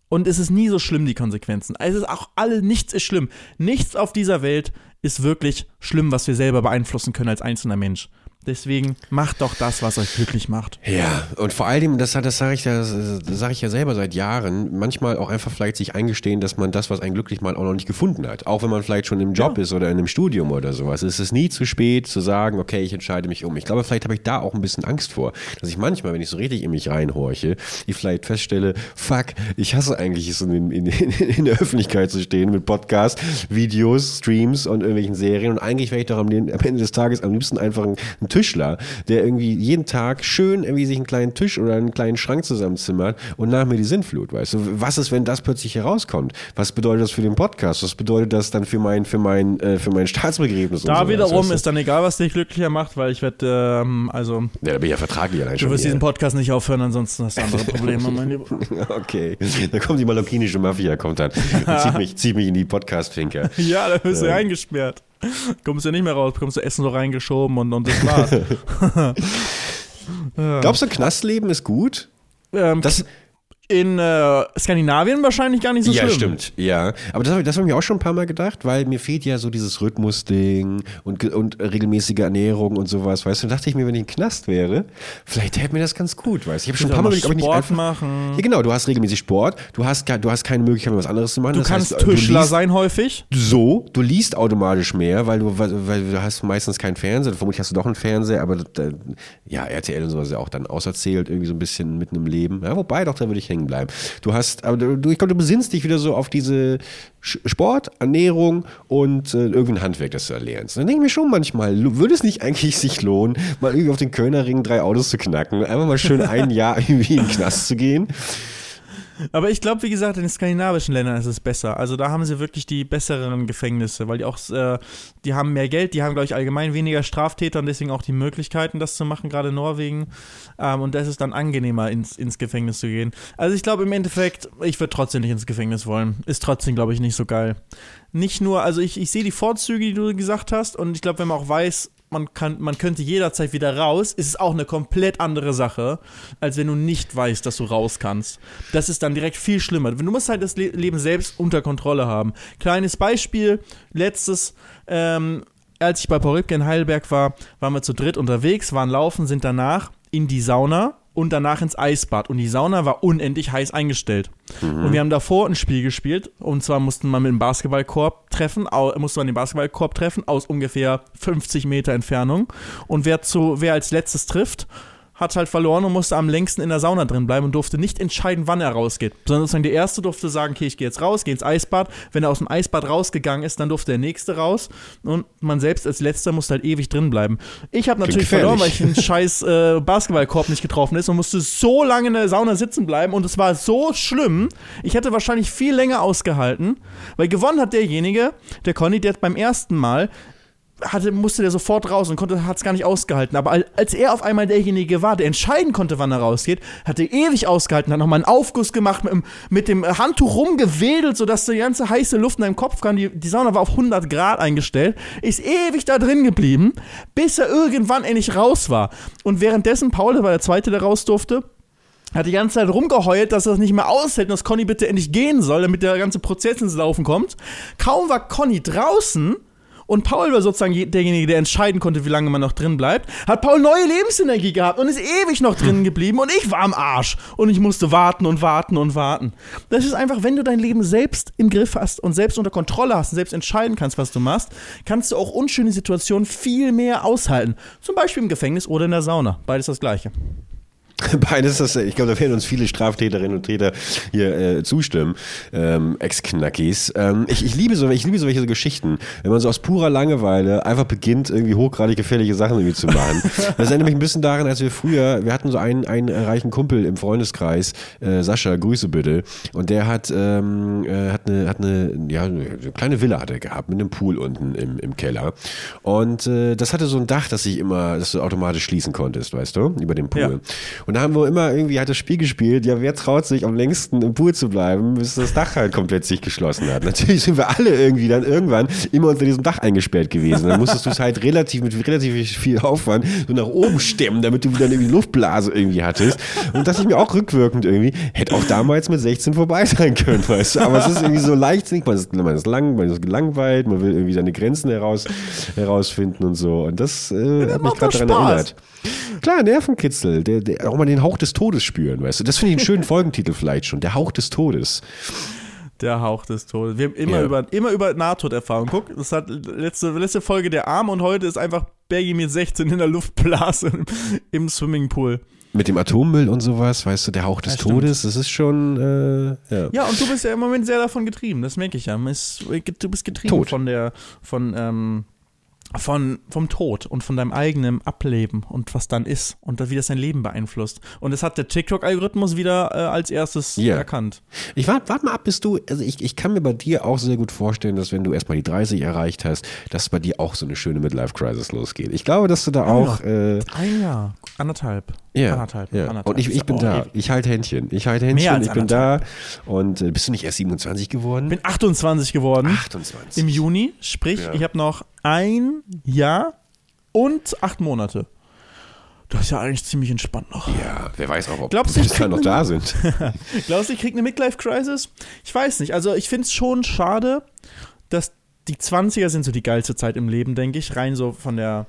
Und es ist nie so schlimm, die Konsequenzen. Also es ist auch alle, nichts ist schlimm. Nichts auf dieser Welt ist wirklich schlimm, was wir selber beeinflussen können als einzelner Mensch. Deswegen macht doch das, was euch glücklich macht. Ja, und vor allem, das, das sage ich, ja- das, das sag ich ja selber seit Jahren, manchmal auch einfach vielleicht sich eingestehen, dass man das, was einen glücklich macht, auch noch nicht gefunden hat. Auch wenn man vielleicht schon im Job Ja. ist oder in einem Studium oder sowas. Es ist nie zu spät zu sagen, okay, ich entscheide mich um. Ich glaube, vielleicht habe ich da auch ein bisschen Angst vor, dass ich manchmal, wenn ich so richtig in mich reinhorche, ich vielleicht feststelle, fuck, ich hasse eigentlich es, in, in, in der Öffentlichkeit zu stehen mit Podcasts, Videos, Streams und irgendwelchen Serien. Und eigentlich wäre ich doch am, am Ende des Tages am liebsten einfach ein, ein Tischler, der irgendwie jeden Tag schön irgendwie sich einen kleinen Tisch oder einen kleinen Schrank zusammenzimmert und nach mir die Sinnflut, weißt du? Was ist, wenn das plötzlich herauskommt? Was bedeutet das für den Podcast? Was bedeutet das dann für mein, für mein, äh, für mein Staatsbegräbnis? und Da sowas, wiederum weißt du? ist dann egal, was dich glücklicher macht, weil ich werde, ähm, also, Ja, da bin ich ja vertraglich allein du schon. wirst hier. diesen Podcast nicht aufhören, ansonsten hast du andere Probleme, mein Lieber. Okay, da kommt die malokinische Mafia, kommt dann und zieht mich, zieht mich in die Podcast-Finker. Ja, da bist du Ja. eingesperrt. Kommst du nicht mehr raus, bekommst du Essen so reingeschoben und, und das war's. Glaubst du, Knastleben ist gut? ähm, Das, in äh, Skandinavien wahrscheinlich gar nicht so ja, schlimm. stimmt, ja. Aber das habe das hab ich mir auch schon ein paar Mal gedacht, weil mir fehlt ja so dieses Rhythmusding und, und regelmäßige Ernährung und sowas, weißt du. Da dachte ich mir, wenn ich ein Knast wäre, vielleicht hätte mir das ganz gut, weißt du. Ich habe schon ein paar Mal überlegt, ob ich nicht Sport einfach. machen. Ja, genau, du hast regelmäßig Sport, du hast, du hast keine Möglichkeit was anderes zu machen. Du das kannst heißt, du Tischler liest- sein häufig. So, du liest automatisch mehr, weil du, weil, weil du hast meistens keinen Fernseher. Vermutlich hast du doch einen Fernseher, aber äh, ja, RTL und sowas ist ja auch dann auserzählt, irgendwie so ein bisschen mitten im Leben. Ja, wobei, doch, da würde ich hängen bleiben. Du hast, aber du, ich glaube, du besinnst dich wieder so auf diese Sport, Ernährung und äh, irgendein Handwerk, das du erlernst. Dann denke ich mir schon manchmal, würde es nicht eigentlich sich lohnen, mal irgendwie auf den Kölner Ring drei Autos zu knacken, einfach mal schön ein Jahr irgendwie in den Knast zu gehen? Aber ich glaube, wie gesagt, in den skandinavischen Ländern ist es besser. Also da haben sie wirklich die besseren Gefängnisse, weil die auch, äh, die haben mehr Geld, die haben, glaube ich, allgemein weniger Straftäter und deswegen auch die Möglichkeiten, das zu machen, gerade Norwegen. Ähm, und das ist dann angenehmer, ins, ins Gefängnis zu gehen. Also ich glaube im Endeffekt, ich würde trotzdem nicht ins Gefängnis wollen. Ist trotzdem, glaube ich, nicht so geil. Nicht nur, also ich, ich sehe die Vorzüge, die du gesagt hast, und ich glaube, wenn man auch weiß, man, kann, man könnte jederzeit wieder raus, ist es auch eine komplett andere Sache, als wenn du nicht weißt, dass du raus kannst. Das ist dann direkt viel schlimmer. Du musst halt das Le Leben selbst unter Kontrolle haben. Kleines Beispiel, letztes, ähm, als ich bei Paul Ripke in Heidelberg war, waren wir zu dritt unterwegs, waren laufen, sind danach in die Sauna und danach ins Eisbad. Und die Sauna war unendlich heiß eingestellt. Und wir haben davor ein Spiel gespielt. Und zwar mussten wir mit dem Basketballkorb treffen, musste man den Basketballkorb treffen aus ungefähr 50 Meter Entfernung. Und wer, zu, wer als letztes trifft, hat halt verloren und musste am längsten in der Sauna drin bleiben und durfte nicht entscheiden, wann er rausgeht. Sondern sozusagen der Erste durfte sagen, okay, ich gehe jetzt raus, gehe ins Eisbad. Wenn er aus dem Eisbad rausgegangen ist, dann durfte der Nächste raus. Und man selbst als Letzter musste halt ewig drin bleiben. Ich habe natürlich verloren, weil ich den scheiß äh, Basketballkorb nicht getroffen ist und musste so lange in der Sauna sitzen bleiben und es war so schlimm. Ich hätte wahrscheinlich viel länger ausgehalten, weil gewonnen hat derjenige, der Conny, der beim ersten Mal hatte, musste der sofort raus und hat es gar nicht ausgehalten. Aber al- als er auf einmal derjenige war, der entscheiden konnte, wann er rausgeht, hat er ewig ausgehalten, hat nochmal einen Aufguss gemacht, mit, dem- mit dem Handtuch rumgewedelt, sodass die ganze heiße Luft in deinem Kopf kam. Die, die Sauna war auf 100 Grad eingestellt, ist ewig da drin geblieben, bis er irgendwann endlich raus war. Und währenddessen, Paul, der war der Zweite, der raus durfte, hat die ganze Zeit rumgeheult, dass er das nicht mehr aushält und dass Conny bitte endlich gehen soll, damit der ganze Prozess ins Laufen kommt. Kaum war Conny draußen und Paul war sozusagen je- derjenige, der entscheiden konnte, wie lange man noch drin bleibt, hat Paul neue Lebensenergie gehabt und ist ewig noch drin geblieben und ich war am Arsch und ich musste warten und warten und warten. Das ist einfach, wenn du dein Leben selbst im Griff hast und selbst unter Kontrolle hast und selbst entscheiden kannst, was du machst, kannst du auch unschöne Situationen viel mehr aushalten. Zum Beispiel im Gefängnis oder in der Sauna. Beides das Gleiche. Beides, das, ich glaube, da werden uns viele Straftäterinnen und Täter hier äh, zustimmen, ähm, Ex-Knackis. Ähm, ich, ich, liebe so, ich liebe solche Geschichten, wenn man so aus purer Langeweile einfach beginnt, irgendwie hochgradig gefährliche Sachen irgendwie zu machen. Das erinnert mich ein bisschen daran, als wir früher, wir hatten so einen, einen reichen Kumpel im Freundeskreis, äh, Sascha, Grüße bitte, und der hat, ähm, äh, hat, eine, hat eine, ja, eine kleine Villa hat er gehabt, mit einem Pool unten im, im Keller. Und äh, das hatte so ein Dach, das sich immer, das du automatisch schließen konntest, weißt du, über dem Pool. Ja. Und da haben wir immer irgendwie halt das Spiel gespielt, ja, wer traut sich am längsten im Pool zu bleiben, bis das Dach halt komplett sich geschlossen hat. Natürlich sind wir alle irgendwie dann irgendwann immer unter diesem Dach eingesperrt gewesen. Dann musstest du es halt relativ mit relativ viel Aufwand so nach oben stemmen, damit du wieder eine Luftblase irgendwie hattest. Und das ich mir auch rückwirkend irgendwie, hätte auch damals mit 16 vorbei sein können, weißt du. Aber es ist irgendwie so leichtsinnig, man ist, man ist lang, man ist gelangweilt, man will irgendwie seine Grenzen heraus, herausfinden und so. Und das äh, hat mich gerade daran erinnert. Klar, Nervenkitzel, der, der, auch mal den Hauch des Todes spüren, weißt du. Das finde ich einen schönen Folgentitel vielleicht schon. Der Hauch des Todes. Der Hauch des Todes. Wir haben immer Ja. über, immer über Nahtoderfahrung. Guck, das hat letzte, letzte Folge der Arm und heute ist einfach Bergi mit 16 in der Luftblase im, im Swimmingpool. Mit dem Atommüll und sowas, weißt du, der Hauch des Ja. Todes, das ist schon, äh, ja. Ja, und du bist ja im Moment sehr davon getrieben, das merke ich ja. Du bist getrieben Tod. von der, von, ähm, von, vom Tod und von deinem eigenen Ableben und was dann ist und wie das dein Leben beeinflusst. Und das hat der TikTok-Algorithmus wieder äh, als erstes Ja. erkannt. Ich warte wart mal ab, bis du, also ich, ich kann mir bei dir auch sehr gut vorstellen, dass wenn du erstmal die 30 erreicht hast, dass bei dir auch so eine schöne Midlife-Crisis losgeht. Ich glaube, dass du da auch, äh, Ein Jahr, anderthalb. Ja, Anderthalb. ja. anderthalb. Und ich, ich bin Oh, da. Ich halte Händchen. Ich halte Händchen, Mehr ich bin da. Und äh, bist du nicht erst 27 geworden? Ich bin 28 geworden. 28. Im Juni, sprich, Ja. ich habe noch ein Jahr und acht Monate. Das ist ja eigentlich ziemlich entspannt noch. Ja, wer weiß auch, ob Glaubst ich dahin noch da sind. Glaubst du, ich krieg eine Midlife-Crisis? Ich weiß nicht. Also ich finde es schon schade, dass die 20er sind so die geilste Zeit im Leben, denke ich. Rein so von der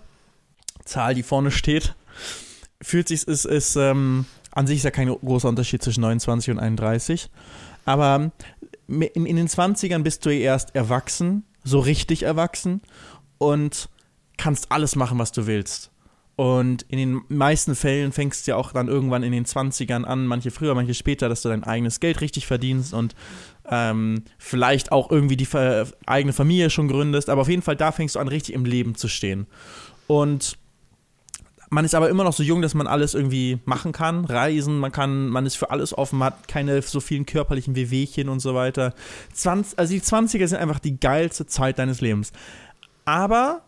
Zahl, die vorne steht. Fühlt sich, ist, ist, ähm, an sich ist ja kein großer Unterschied zwischen 29 und 31. Aber in, in den 20ern bist du erst erwachsen, so richtig erwachsen und kannst alles machen, was du willst. Und in den meisten Fällen fängst du ja auch dann irgendwann in den 20ern an, manche früher, manche später, dass du dein eigenes Geld richtig verdienst und ähm, vielleicht auch irgendwie die ver eigene Familie schon gründest. Aber auf jeden Fall, da fängst du an, richtig im Leben zu stehen. Und man ist aber immer noch so jung, dass man alles irgendwie machen kann, reisen, man kann, man ist für alles offen, hat keine so vielen körperlichen Wehwehchen und so weiter. 20, also die 20er sind einfach die geilste Zeit deines Lebens. Aber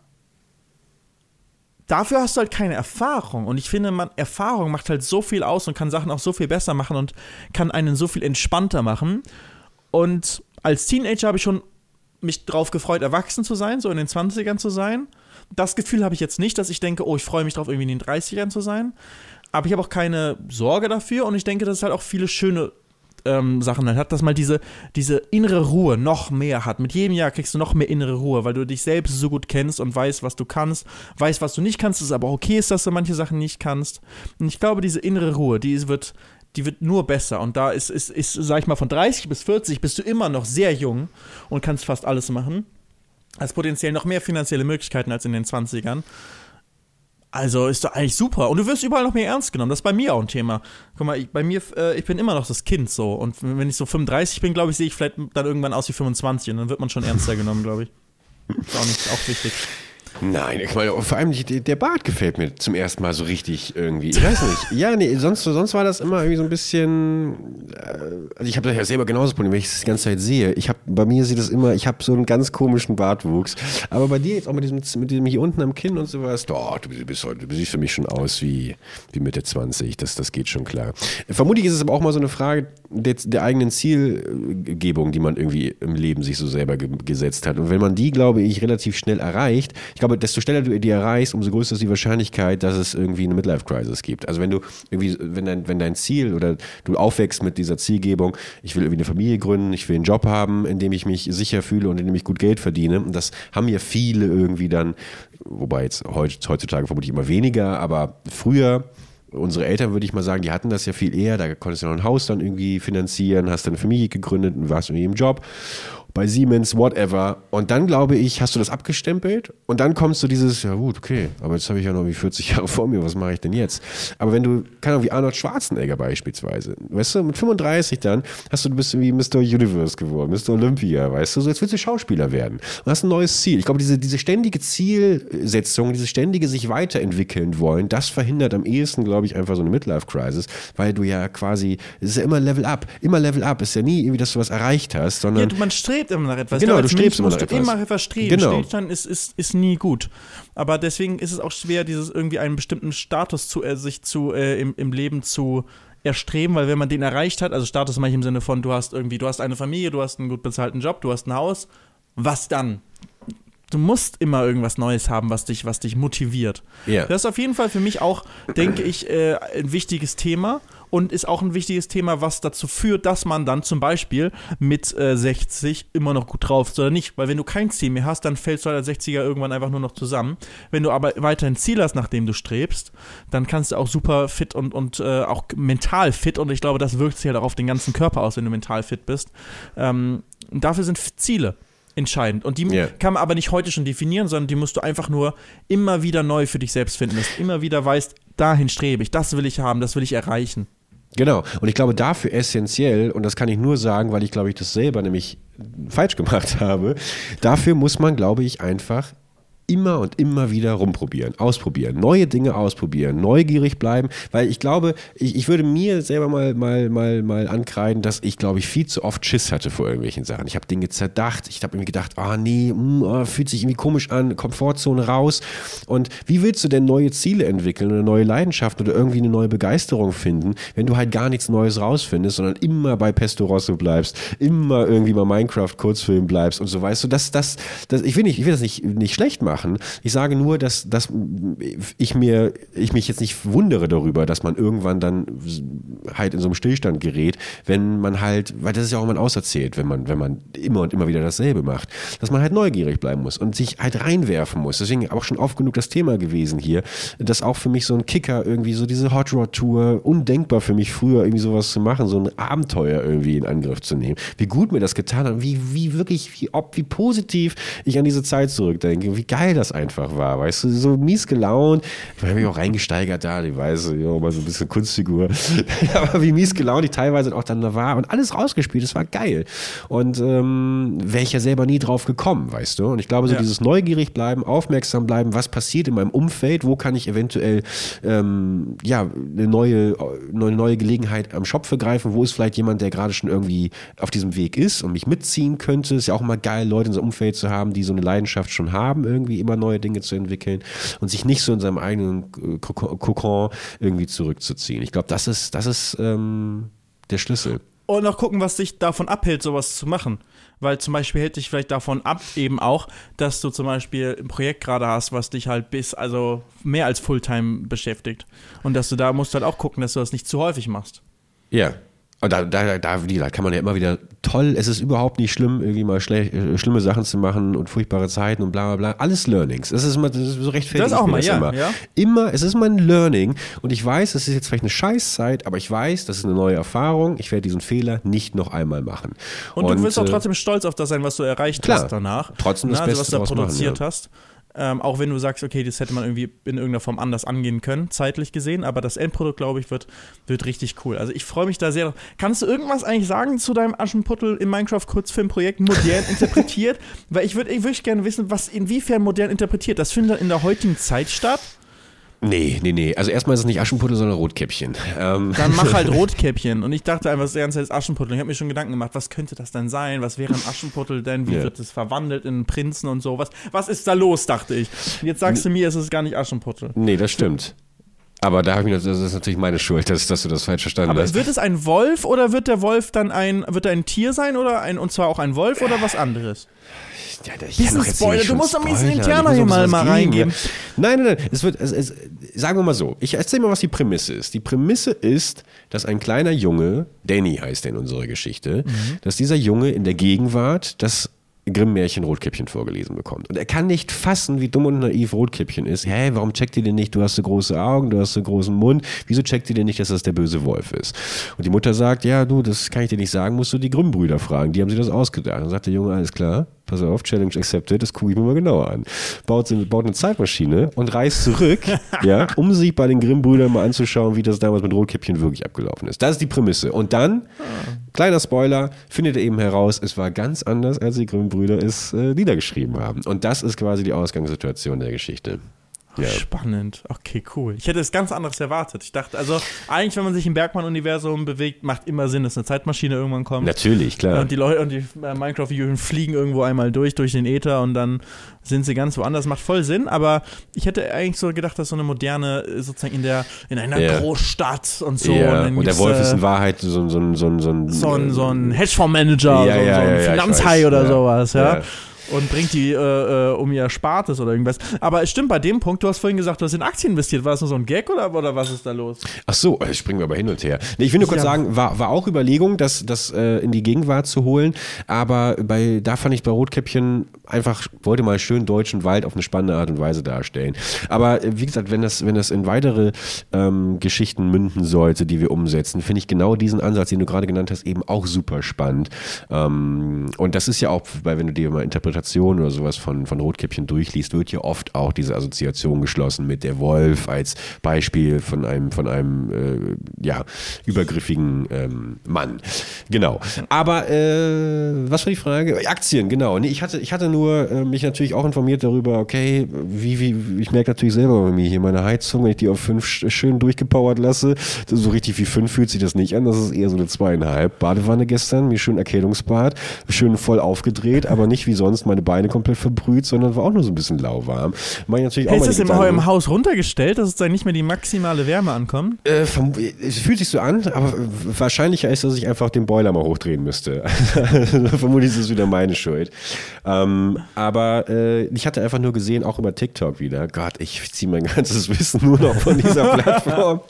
dafür hast du halt keine Erfahrung. Und ich finde, man, Erfahrung macht halt so viel aus und kann Sachen auch so viel besser machen und kann einen so viel entspannter machen. Und als Teenager habe ich schon mich drauf gefreut, erwachsen zu sein, so in den 20ern zu sein. Das Gefühl habe ich jetzt nicht, dass ich denke, oh, ich freue mich drauf, irgendwie in den 30ern zu sein. Aber ich habe auch keine Sorge dafür und ich denke, dass es halt auch viele schöne ähm, Sachen halt hat, dass man diese, diese innere Ruhe noch mehr hat. Mit jedem Jahr kriegst du noch mehr innere Ruhe, weil du dich selbst so gut kennst und weißt, was du kannst, weißt, was du nicht kannst, dass es aber okay ist, dass du manche Sachen nicht kannst. Und ich glaube, diese innere Ruhe, die wird, die wird nur besser. Und da ist, ist, ist, sag ich mal, von 30 bis 40 bist du immer noch sehr jung und kannst fast alles machen. Hast potenziell noch mehr finanzielle Möglichkeiten als in den 20ern. Also ist doch eigentlich super. Und du wirst überall noch mehr ernst genommen. Das ist bei mir auch ein Thema. Guck mal, ich, bei mir, äh, ich bin immer noch das Kind so. Und wenn ich so 35 bin, glaube ich, sehe ich vielleicht dann irgendwann aus wie 25 und dann wird man schon ernster genommen, glaube ich. Ist auch, nicht, auch wichtig. Nein, ich meine, vor allem die, der Bart gefällt mir zum ersten Mal so richtig irgendwie. Ich weiß nicht. Ja, nee, sonst, sonst war das immer irgendwie so ein bisschen. Äh, also ich habe das ja selber genauso Problem, wenn ich das die ganze Zeit sehe. Ich habe bei mir sieht das immer, ich habe so einen ganz komischen Bartwuchs. Aber bei dir jetzt auch mit diesem, mit diesem hier unten am Kinn und sowas, doch, du bist heute, du siehst für mich schon aus wie, wie Mitte 20. Das, das geht schon klar. Vermutlich ist es aber auch mal so eine Frage der, der eigenen Zielgebung, die man irgendwie im Leben sich so selber ge gesetzt hat. Und wenn man die, glaube ich, relativ schnell erreicht, ich glaube, desto schneller du die erreichst, umso größer ist die Wahrscheinlichkeit, dass es irgendwie eine Midlife-Crisis gibt. Also wenn du irgendwie, wenn dein, wenn dein Ziel oder du aufwächst mit dieser Zielgebung, ich will irgendwie eine Familie gründen, ich will einen Job haben, in dem ich mich sicher fühle und in dem ich gut Geld verdiene. Und das haben ja viele irgendwie dann, wobei jetzt heutzutage vermutlich immer weniger, aber früher unsere Eltern, würde ich mal sagen, die hatten das ja viel eher. Da konntest du noch ein Haus dann irgendwie finanzieren, hast dann eine Familie gegründet und warst irgendwie im Job bei Siemens, whatever. Und dann glaube ich, hast du das abgestempelt und dann kommst du dieses, ja gut, okay, aber jetzt habe ich ja noch wie 40 Jahre vor mir, was mache ich denn jetzt? Aber wenn du, keine Ahnung, wie Arnold Schwarzenegger beispielsweise, weißt du, mit 35 dann hast du, du bist wie Mr. Universe geworden, Mr. Olympia, weißt du, so jetzt willst du Schauspieler werden und hast ein neues Ziel. Ich glaube, diese, diese ständige Zielsetzung, dieses ständige sich weiterentwickeln wollen, das verhindert am ehesten, glaube ich, einfach so eine Midlife-Crisis, weil du ja quasi, es ist ja immer Level Up, immer Level Up, ist ja nie irgendwie, dass du was erreicht hast, sondern... Ja, man strebt immer nach etwas. Genau, glaube, du strebst immer nach etwas. immer etwas streben. Genau. Stillstand ist, ist, ist nie gut. Aber deswegen ist es auch schwer, dieses irgendwie einen bestimmten Status zu, äh, sich zu, äh, im, im Leben zu erstreben, weil wenn man den erreicht hat, also Status meine ich im Sinne von, du hast irgendwie, du hast eine Familie, du hast einen gut bezahlten Job, du hast ein Haus, was dann? Du musst immer irgendwas Neues haben, was dich, was dich motiviert. Ja. Das ist auf jeden Fall für mich auch, denke ich, äh, ein wichtiges Thema und ist auch ein wichtiges Thema, was dazu führt, dass man dann zum Beispiel mit äh, 60 immer noch gut drauf ist oder nicht. Weil wenn du kein Ziel mehr hast, dann fällst du als 60er irgendwann einfach nur noch zusammen. Wenn du aber weiterhin Ziel hast, nach dem du strebst, dann kannst du auch super fit und, und äh, auch mental fit und ich glaube, das wirkt sich halt auch auf den ganzen Körper aus, wenn du mental fit bist. Ähm, dafür sind Ziele entscheidend. Und die Ja. kann man aber nicht heute schon definieren, sondern die musst du einfach nur immer wieder neu für dich selbst finden, dass du immer wieder weißt, dahin strebe ich, das will ich haben, das will ich erreichen. Genau. Und ich glaube, dafür essentiell, und das kann ich nur sagen, weil ich glaube, ich das selber nämlich falsch gemacht habe, dafür muss man, glaube ich, einfach immer und immer wieder rumprobieren, ausprobieren, neue Dinge ausprobieren, neugierig bleiben, weil ich glaube, ich, ich würde mir selber mal, mal, mal, mal ankreiden, dass ich, glaube ich, viel zu oft Schiss hatte vor irgendwelchen Sachen. Ich habe Dinge zerdacht, ich habe irgendwie gedacht, ah nee, mm, ah, fühlt sich irgendwie komisch an, Komfortzone raus. Und wie willst du denn neue Ziele entwickeln oder neue Leidenschaften oder irgendwie eine neue Begeisterung finden, wenn du halt gar nichts Neues rausfindest, sondern immer bei Pesto Rosso bleibst, immer irgendwie bei Minecraft Kurzfilm bleibst und so weißt du, das, das, das, ich will nicht, ich will das nicht, nicht schlecht machen, machen. Ich sage nur, dass, dass ich mir, ich mich jetzt nicht wundere darüber, dass man irgendwann dann halt in so einem Stillstand gerät, wenn man halt, weil das ist ja auch immer auserzählt, wenn man, wenn man immer und immer wieder dasselbe macht, dass man halt neugierig bleiben muss und sich halt reinwerfen muss. Deswegen auch schon oft genug das Thema gewesen hier, dass auch für mich so ein Kicker irgendwie so diese Hot Rod Tour, undenkbar für mich früher irgendwie sowas zu machen, so ein Abenteuer irgendwie in Angriff zu nehmen. Wie gut mir das getan hat, wie, wie wirklich, wie, ob, wie positiv ich an diese Zeit zurückdenke, wie geil das einfach war, weißt du, so mies gelaunt. Ich habe mich auch reingesteigert da, die weiße, ja, mal so ein bisschen Kunstfigur. Aber wie mies gelaunt ich teilweise auch dann da war und alles rausgespielt, das war geil. Und ähm, wäre ich ja selber nie drauf gekommen, weißt du. Und ich glaube, so Ja. dieses neugierig bleiben, aufmerksam bleiben, was passiert in meinem Umfeld, wo kann ich eventuell ähm, ja, eine neue, eine neue Gelegenheit am Shop vergreifen, wo ist vielleicht jemand, der gerade schon irgendwie auf diesem Weg ist und mich mitziehen könnte. Ist ja auch immer geil, Leute in so einem Umfeld zu haben, die so eine Leidenschaft schon haben, irgendwie immer neue Dinge zu entwickeln und sich nicht so in seinem eigenen Kokon irgendwie zurückzuziehen. Ich glaube, das ist, das ist ähm, der Schlüssel. Und noch gucken, was dich davon abhält, sowas zu machen. Weil zum Beispiel hält dich vielleicht davon ab, eben auch, dass du zum Beispiel ein Projekt gerade hast, was dich halt bis, also mehr als Fulltime beschäftigt. Und dass du da musst halt auch gucken, dass du das nicht zu häufig machst. Ja. Und da, da, da, wie gesagt, kann man ja immer wieder toll, es ist überhaupt nicht schlimm, irgendwie mal schle äh, schlimme Sachen zu machen und furchtbare Zeiten und bla bla bla. Alles Learnings. Es ist immer, das ist so rechtfertig. Das auch mal, ja, immer. ja. immer, es ist mal ein Learning und ich weiß, es ist jetzt vielleicht eine Scheißzeit, aber ich weiß, das ist eine neue Erfahrung. Ich werde diesen Fehler nicht noch einmal machen. Und, du wirst auch äh, trotzdem stolz auf das sein, was du erreicht Klar. hast danach. Trotzdem das Na, also, Beste was du da draus machen, produziert ja. hast. Ähm, auch wenn du sagst, okay, das hätte man irgendwie in irgendeiner Form anders angehen können, zeitlich gesehen, aber das Endprodukt, glaube ich, wird, wird richtig cool. Also ich freue mich da sehr. Kannst du irgendwas eigentlich sagen zu deinem Aschenputtel im Minecraft-Kurzfilmprojekt modern interpretiert? Weil ich würde ich würd gerne wissen, was inwiefern modern interpretiert. Das findet in der heutigen Zeit statt. Nee, nee, nee. Also erstmal ist es nicht Aschenputtel, sondern Rotkäppchen. Ähm, Dann mach halt Rotkäppchen. Und ich dachte einfach, das ganze ist Aschenputtel. Ich habe mir schon Gedanken gemacht, was könnte das denn sein? Was wäre ein Aschenputtel denn? Wie Ja. wird es verwandelt in einen Prinzen und so? Was, was ist da los, dachte ich. Und jetzt sagst du mir, es ist gar nicht Aschenputtel. nee, das stimmt. Aber da habe ich, das ist natürlich meine Schuld, dass, dass du das falsch verstanden Aber hast. wird es ein Wolf oder wird der Wolf dann ein, wird er ein Tier sein oder ein, und zwar auch ein Wolf oder was anderes? Ja, ich Bisschen Spoiler, du musst doch ein bisschen spoilern. interner hier mal- mal reingeben. Nein, nein, nein. Es wird, es, es, sagen wir mal so. Ich erzähl mal, was die Prämisse ist. Die Prämisse ist, dass ein kleiner Junge, Danny heißt er in unserer Geschichte, Mhm. dass dieser Junge in der Gegenwart das Grimm-Märchen Rotkäppchen vorgelesen bekommt. Und er kann nicht fassen, wie dumm und naiv Rotkäppchen ist. Hä, warum checkt ihr denn nicht, du hast so große Augen, du hast so großen Mund, wieso checkt ihr denn nicht, dass das der böse Wolf ist? Und die Mutter sagt, ja, du, das kann ich dir nicht sagen, musst du die Grimm-Brüder fragen, die haben sich das ausgedacht. Dann sagt der Junge, alles klar, pass auf, Challenge accepted, das gucke ich mir mal genauer an. Baut, baut eine Zeitmaschine und reist zurück, ja, um sich bei den Grimm-Brüdern mal anzuschauen, wie das damals mit Rotkäppchen wirklich abgelaufen ist. Das ist die Prämisse. Und dann, kleiner Spoiler, findet er eben heraus, es war ganz anders, als die Grimm-Brüder es äh, niedergeschrieben haben. Und das ist quasi die Ausgangssituation der Geschichte. Ja. Spannend. Okay, cool. Ich hätte es ganz anderes erwartet. Ich dachte, also eigentlich, wenn man sich im Bergmann-Universum bewegt, macht immer Sinn, dass eine Zeitmaschine irgendwann kommt. Natürlich, klar. Und die Leute und die äh, Minecraft-Figuren fliegen irgendwo einmal durch, durch den Äther und dann sind sie ganz woanders. Macht voll Sinn, aber ich hätte eigentlich so gedacht, dass so eine moderne, äh, sozusagen in der, in einer Ja. Großstadt und so. ja. dann Und der Wolf äh, ist in Wahrheit so, so, so, so, so ein so ein, so ein Hedgefondsmanager, Ja, so, so ein Finanzhai oder sowas, ja. Und bringt die äh, äh, um ihr Spartes oder irgendwas. Aber es stimmt bei dem Punkt, du hast vorhin gesagt, du hast in Aktien investiert. War das nur so ein Gag oder, oder was ist da los? Ach so, äh, springen wir aber hin und her. Nee, ich will nur kurz Ja. sagen, war, war auch Überlegung, das, das äh, in die Gegenwart zu holen, aber bei, da fand ich bei Rotkäppchen einfach, wollte mal schön deutschen Wald auf eine spannende Art und Weise darstellen. Aber äh, wie gesagt, wenn das, wenn das in weitere ähm, Geschichten münden sollte, die wir umsetzen, finde ich genau diesen Ansatz, den du gerade genannt hast, eben auch super spannend. Ähm, und das ist ja auch, weil wenn du dir mal Interpretationen oder sowas von, von Rotkäppchen durchliest, wird ja oft auch diese Assoziation geschlossen mit der Wolf als Beispiel von einem, von einem äh, ja, übergriffigen ähm, Mann. Genau. Aber äh, was war die Frage? Aktien, genau. Nee, ich hatte, ich hatte nur äh, mich natürlich auch informiert darüber, okay, wie, wie, ich merke natürlich selber bei mir hier meine Heizung, wenn ich die auf fünf sch- schön durchgepowert lasse, so richtig wie fünf fühlt sich das nicht an, das ist eher so eine zweieinhalb. Badewanne gestern, mir schön Erkältungsbad, schön voll aufgedreht, aber nicht wie sonst fast meine Beine komplett verbrüht, sondern war auch nur so ein bisschen lauwarm. Mach ich natürlich auch Ist im, Gedanken. im Haus runtergestellt, dass sozusagen nicht mehr die maximale Wärme ankommt? Äh, es fühlt sich so an, aber wahrscheinlicher ist, dass ich einfach den Boiler mal hochdrehen müsste. Vermutlich ist es wieder meine Schuld. Ähm, aber äh, ich hatte einfach nur gesehen, auch über TikTok wieder, Gott, ich ziehe mein ganzes Wissen nur noch von dieser Plattform,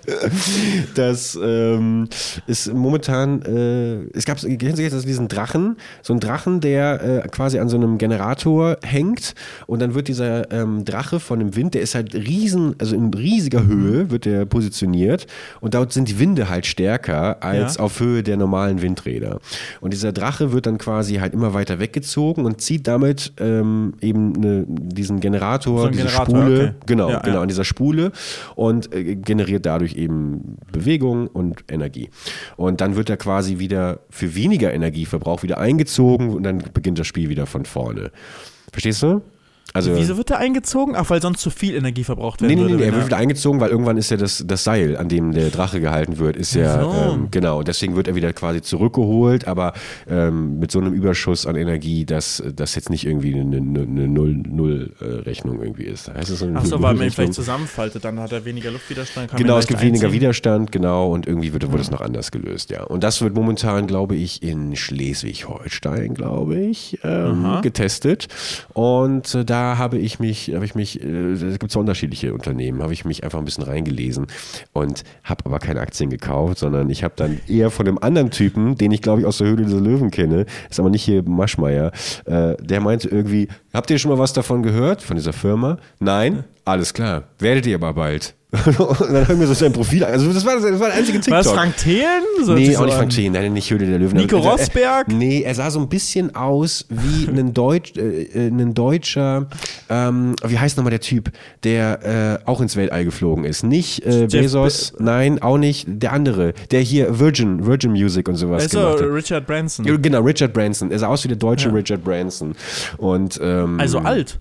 dass ähm, es momentan, äh, es gab, kennen Sie jetzt diesen Drachen, so ein Drachen, der äh, quasi an so einem Generator hängt und dann wird dieser ähm, Drache von dem Wind, der ist halt riesen, also in riesiger Höhe wird der positioniert und dort sind die Winde halt stärker als Ja. auf Höhe der normalen Windräder. Und dieser Drache wird dann quasi halt immer weiter weggezogen und zieht damit ähm, eben eine, diesen Generator, So diese Generator, Spule, okay. genau, Ja, genau, ja. an dieser Spule und äh, generiert dadurch eben Bewegung und Energie. Und dann wird er quasi wieder für weniger Energieverbrauch wieder eingezogen und dann beginnt das Spiel wieder von vorne. Verstehst du? Also, Wieso wird der eingezogen? Ach, weil sonst zu viel Energie verbraucht werden Nee, nee, würde. nee, er wird wieder eingezogen, weil irgendwann ist ja das, das Seil, an dem der Drache gehalten wird, ist ja, so. ähm, genau, deswegen wird er wieder quasi zurückgeholt, aber ähm, mit so einem Überschuss an Energie, dass das jetzt nicht irgendwie eine, eine, Null-Null-Rechnung irgendwie ist. Heißt das so eine Ach so, weil man ihn vielleicht zusammenfaltet, dann hat er weniger Luftwiderstand. Genau, es gibt leichter weniger einziehen. Widerstand, genau, und irgendwie wird, wurde es noch anders gelöst, ja. Und das wird momentan, glaube ich, in Schleswig-Holstein, glaube ich, ähm, getestet. Und äh, da habe ich mich, habe ich mich, äh, es gibt so unterschiedliche Unternehmen, habe ich mich einfach ein bisschen reingelesen und habe aber keine Aktien gekauft, sondern ich habe dann eher von einem anderen Typen, den ich glaube ich aus der Höhle der Löwen kenne, ist aber nicht hier Maschmeyer, äh, der meinte irgendwie, habt ihr schon mal was davon gehört, von dieser Firma? Nein? Alles klar, werdet ihr aber bald. Und dann haben wir so sein Profil, an. also das war das, das war der einzige TikTok. Was, Frank Thelen? So Nee, auch nicht an. Frank Thelen, nein, nicht Höhle der Löwen. Nico Er- er- Rosberg? Nee, er sah so ein bisschen aus wie ein, Deutsch, äh, äh, ein deutscher, ähm, wie heißt nochmal der Typ, der äh, auch ins Weltall geflogen ist. Nicht äh, Bezos, nein, auch nicht der andere, der hier Virgin, Virgin Music und sowas Also gemacht hat. Richard Branson. Genau, Richard Branson. Er sah aus wie der deutsche Ja. Richard Branson. Und, ähm, Also alt.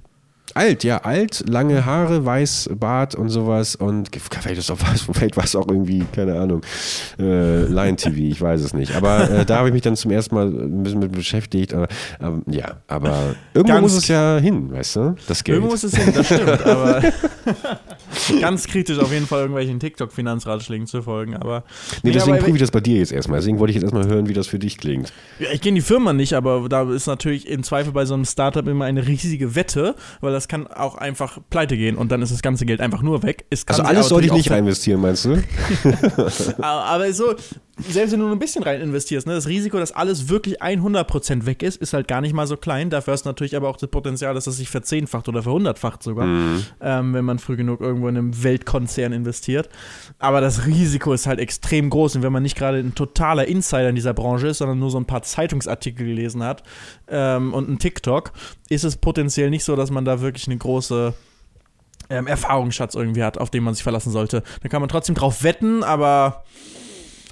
Alt, ja, alt, lange Haare, weiß Bart und sowas und vielleicht ist auch was, vielleicht war es auch irgendwie, keine Ahnung, äh, Lion TV, ich weiß es nicht. Aber äh, da habe ich mich dann zum ersten Mal ein bisschen mit beschäftigt. Aber, ähm, ja, aber irgendwo Ganz- muss es ja hin, weißt du? Das Geld. Irgendwo ist es hin, das stimmt, aber ganz kritisch auf jeden Fall irgendwelchen TikTok-Finanzratschlägen zu folgen, aber nee, deswegen prüfe ich das bei dir jetzt erstmal. Deswegen wollte ich jetzt erstmal hören, wie das für dich klingt. Ja, ich kenne die Firma nicht, aber da ist natürlich im Zweifel bei so einem Startup immer eine riesige Wette, weil das kann auch einfach pleite gehen und dann ist das ganze Geld einfach nur weg. Also alles sollte ich nicht auch- rein investieren, meinst du? Aber, so, selbst wenn du nur ein bisschen rein investierst, ne, das Risiko, dass alles wirklich 100% weg ist, ist halt gar nicht mal so klein. Dafür hast du natürlich aber auch das Potenzial, dass es sich verzehnfacht oder verhundertfacht sogar, ähm, wenn man früh genug irgendwo in einem Weltkonzern investiert. Aber das Risiko ist halt extrem groß. Und wenn man nicht gerade ein totaler Insider in dieser Branche ist, sondern nur so ein paar Zeitungsartikel gelesen hat ähm, und ein TikTok, ist es potenziell nicht so, dass man da wirklich eine große ähm, Erfahrungsschatz irgendwie hat, auf den man sich verlassen sollte. Da kann man trotzdem drauf wetten, aber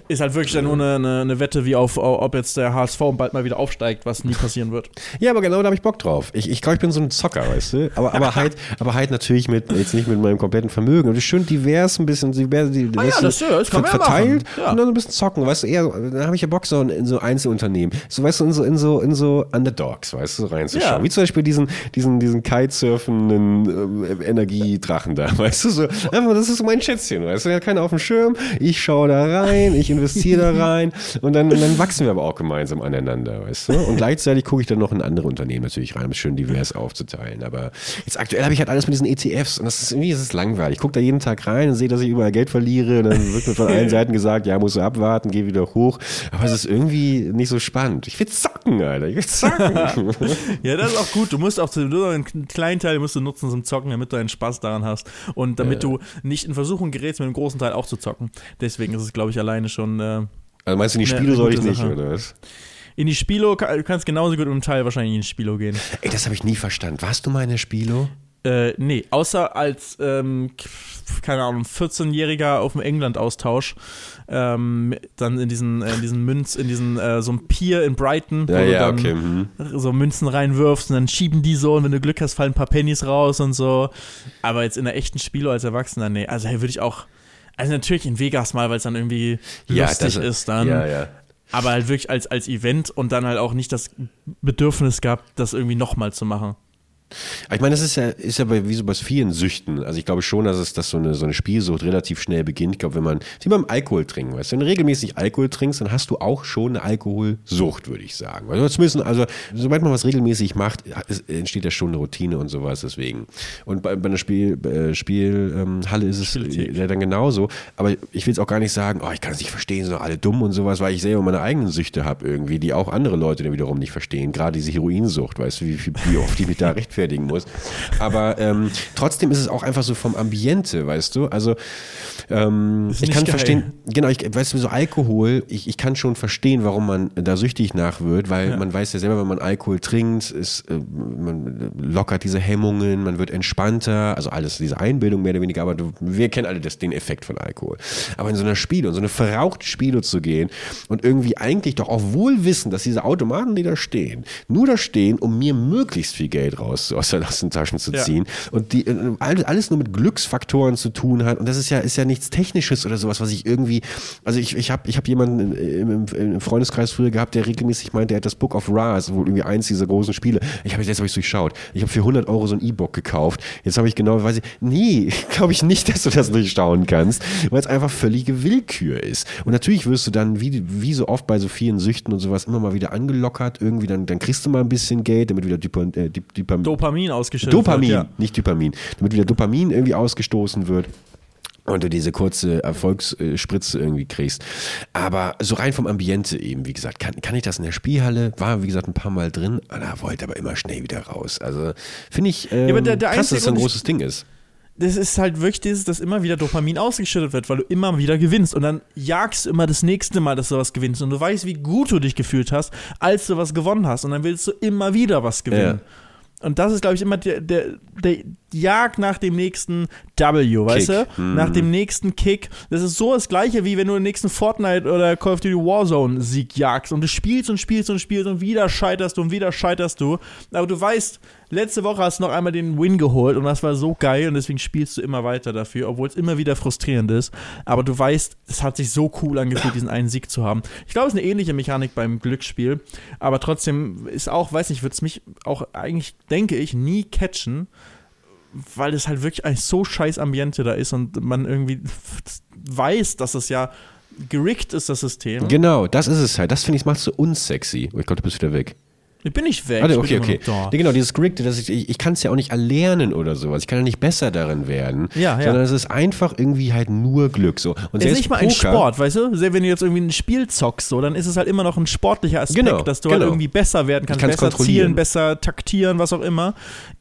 ist halt wirklich dann nur eine, eine, eine Wette, wie auf, ob jetzt der HSV bald mal wieder aufsteigt, was nie passieren wird. Ja, aber genau da habe ich Bock drauf. Ich, ich glaube, ich bin so ein Zocker, weißt du? Aber, aber, halt, aber halt natürlich mit, jetzt nicht mit meinem kompletten Vermögen. Und das ist schön divers, ein bisschen divers, die, Ah ja, das- ja, das kann man ja verteilt. Ja. und dann ein bisschen zocken, weißt du? Eher, dann habe ich ja Bock so in, in so Einzelunternehmen. So, weißt du, in so, in so, in so Underdogs, weißt du, reinzuschauen. Ja. Wie zum Beispiel diesen, diesen, diesen kitesurfenden äh, Energiedrachen da, weißt du? So, einfach, das ist mein Schätzchen, weißt du? Er hat keiner auf dem Schirm. Ich schaue da rein, ich investiere da rein und dann, und dann wachsen wir aber auch gemeinsam aneinander, weißt du? Und gleichzeitig gucke ich dann noch in andere Unternehmen natürlich rein, um es schön divers aufzuteilen. Aber jetzt aktuell habe ich halt alles mit diesen ETFs und das ist irgendwie das ist langweilig. Ich gucke da jeden Tag rein und sehe, dass ich überall Geld verliere. Und dann wird mir von allen Seiten gesagt, ja, musst du abwarten, geh wieder hoch. Aber es ist irgendwie nicht so spannend. Ich will zocken, Alter. Ich will zocken. Ja, das ist auch gut. Du musst auch einen kleinen Teil musst du nutzen zum Zocken, damit du einen Spaß daran hast. Und damit du nicht in Versuchung gerätst, mit einem großen Teil auch zu zocken. Deswegen ist es, glaube ich, alleine schon. Äh, also meinst du, in die Spiele soll ich nicht, Sache. oder was? in die Spilo, ka- du kannst genauso gut einem Teil wahrscheinlich in die Spilo gehen. Ey, das habe ich nie verstanden. Warst du mal in der Spilo? Äh, nee, außer als, ähm, keine Ahnung, 14-Jähriger auf dem England-Austausch, ähm, dann in diesen, äh, in diesen Münz, in diesen, äh, so ein Pier in Brighton, Ja, wo du ja, dann okay. Mhm. so Münzen reinwirfst und dann schieben die so und wenn du Glück hast, fallen ein paar Pennies raus und so. Aber jetzt in der echten Spielo als Erwachsener, nee, also hey, würde ich auch, also natürlich in Vegas mal, weil es dann irgendwie lustig ist dann. Ja, ja. Aber halt wirklich als, als Event und dann halt auch nicht das Bedürfnis gehabt, das irgendwie nochmal zu machen. Ich meine, das ist ja, ist ja bei, wie so bei vielen Süchten. Also ich glaube schon, dass es dass so eine, so eine Spielsucht relativ schnell beginnt. Ich glaube, wenn man, wie beim Alkohol trinken, weißt du, wenn du regelmäßig Alkohol trinkst, dann hast du auch schon eine Alkoholsucht, würde ich sagen. Also zumindest, also sobald man was regelmäßig macht, entsteht ja schon eine Routine und sowas deswegen. Und bei, bei einer Spiel, äh, Spielhalle ähm, ist es ja dann genauso. Aber ich will es auch gar nicht sagen, oh, ich kann es nicht verstehen, sind doch alle dumm und sowas, weil ich selber meine eigenen Süchte habe irgendwie, die auch andere Leute dann wiederum nicht verstehen. Gerade diese Heroinsucht, weißt du, wie, wie oft die mich da rechtfertigen rechtfertigen muss. Aber ähm, trotzdem ist es auch einfach so vom Ambiente, weißt du? Also ähm, ich kann geil. verstehen, genau, ich weißt du, so Alkohol, ich, ich kann schon verstehen, warum man da süchtig nach wird, weil ja. man weiß ja selber, wenn man Alkohol trinkt, ist, äh, man lockert diese Hemmungen, man wird entspannter, also alles, diese Einbildung mehr oder weniger, aber du, wir kennen alle das, den Effekt von Alkohol. Aber in so einer Spiele, in so eine verrauchte Spiele zu gehen und irgendwie eigentlich doch auch wohl wissen, dass diese Automaten, die da stehen, nur da stehen, um mir möglichst viel Geld raus, aus, aus den Taschen zu ziehen ja. und die äh, alles nur mit Glücksfaktoren zu tun hat und das ist ja, ist ja nichts Technisches oder sowas, was ich irgendwie, also ich, ich habe ich hab jemanden im, im, Freundeskreis früher gehabt, der regelmäßig meinte, er hat das Book of Ra, also wohl irgendwie eins dieser großen Spiele. Ich habe jetzt habe ich durchschaut. Ich habe für 100 Euro so ein E-Book gekauft. Jetzt habe ich genau, weiß ich, nee, glaube ich nicht, dass du das durchschauen kannst, weil es einfach völlige Willkür ist. Und natürlich wirst du dann, wie, wie so oft bei so vielen Süchten und sowas, immer mal wieder angelockert. Irgendwie dann, dann kriegst du mal ein bisschen Geld, damit wieder Dopamin, äh, Dopamin ausgeschüttet Dopamin, wird. Ja. nicht Dopamin. Damit wieder Dopamin irgendwie ausgestoßen wird und du diese kurze Erfolgsspritze irgendwie kriegst. Aber so rein vom Ambiente eben, wie gesagt, kann, kann ich das in der Spielhalle? War, wie gesagt, ein paar Mal drin, da wollte aber immer schnell wieder raus. Also finde ich ähm, ja, der, der krass, dass das ein großes Ding ist. Das ist halt wirklich dieses, dass immer wieder Dopamin ausgeschüttet wird, weil du immer wieder gewinnst. Und dann jagst du immer das nächste Mal, dass du was gewinnst. Und du weißt, wie gut du dich gefühlt hast, als du was gewonnen hast. Und dann willst du immer wieder was gewinnen. Ja. Und das ist, glaube ich, immer der, der, der Jagd nach dem nächsten W, weißt Kick. du? Mm. Nach dem nächsten Kick. Das ist so das Gleiche, wie wenn du den nächsten Fortnite oder Call of Duty Warzone Sieg jagst und du spielst und spielst und spielst und wieder scheiterst du und wieder scheiterst du. Aber du weißt, letzte Woche hast du noch einmal den Win geholt und das war so geil und deswegen spielst du immer weiter dafür, obwohl es immer wieder frustrierend ist. Aber du weißt, es hat sich so cool angefühlt, diesen einen Sieg zu haben. Ich glaube, es ist eine ähnliche Mechanik beim Glücksspiel, aber trotzdem ist auch, weiß nicht, wird es mich auch eigentlich, denke ich, nie catchen, weil es halt wirklich ein so scheiß Ambiente da ist und man irgendwie weiß, dass es ja gerickt ist, das System. Genau, das ist es halt. Das finde ich, es so unsexy. Ich glaube, du bist wieder weg. Ich bin nicht weg. Also, okay, okay. Nee, genau, dieses Gerickte, das ich, ich, ich kann es ja auch nicht erlernen oder sowas. Ich kann ja nicht besser darin werden. Ja, ja. Sondern es ist einfach irgendwie halt nur Glück. So. Und es ist nicht mal ein Sport, weißt du? Wenn du jetzt irgendwie ein Spiel zockst, so, dann ist es halt immer noch ein sportlicher Aspekt, genau, dass du halt genau. halt irgendwie besser werden kannst, besser zielen, besser taktieren, was auch immer.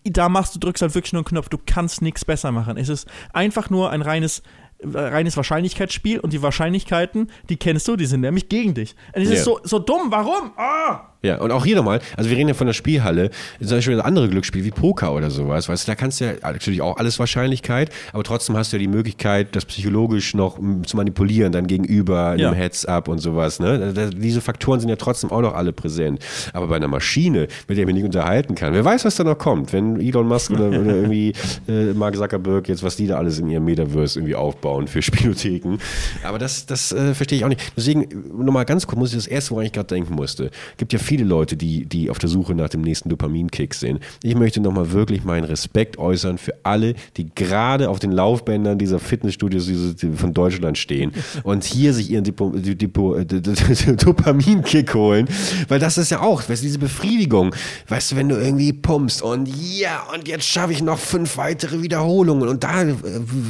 Da machst du, drückst halt wirklich nur einen Knopf. Du kannst nichts besser machen. Es ist einfach nur ein reines reines Wahrscheinlichkeitsspiel und die Wahrscheinlichkeiten, die kennst du, die sind nämlich gegen dich. Und es yeah. ist so, so dumm, warum? Ah! Ja, und auch hier nochmal, also wir reden ja von der Spielhalle, zum Beispiel andere Glücksspiele wie Poker oder sowas, weißt du, da kannst du ja natürlich auch alles Wahrscheinlichkeit, aber trotzdem hast du ja die Möglichkeit, das psychologisch noch zu manipulieren, dann gegenüber ja. einem Heads-up und sowas, ne? Diese Faktoren sind ja trotzdem auch noch alle präsent. Aber bei einer Maschine, mit der man nicht unterhalten kann, wer weiß, was da noch kommt, wenn Elon Musk oder, oder irgendwie äh, Mark Zuckerberg jetzt, was die da alles in ihrem Metaverse irgendwie aufbauen für Spielotheken. Aber das, das äh, verstehe ich auch nicht. Deswegen, nochmal ganz kurz, muss ich das erste, woran ich gerade denken musste. Gibt ja viele Leute, die, die auf der Suche nach dem nächsten Dopaminkick sind. Ich möchte nochmal wirklich meinen Respekt äußern für alle, die gerade auf den Laufbändern dieser Fitnessstudios von Deutschland stehen und hier sich ihren äh, Dopaminkick holen. Weil das ist ja auch, weißt du, diese Befriedigung. Weißt du, wenn du irgendwie pumpst und ja, und jetzt schaffe ich noch fünf weitere Wiederholungen. Und da, äh,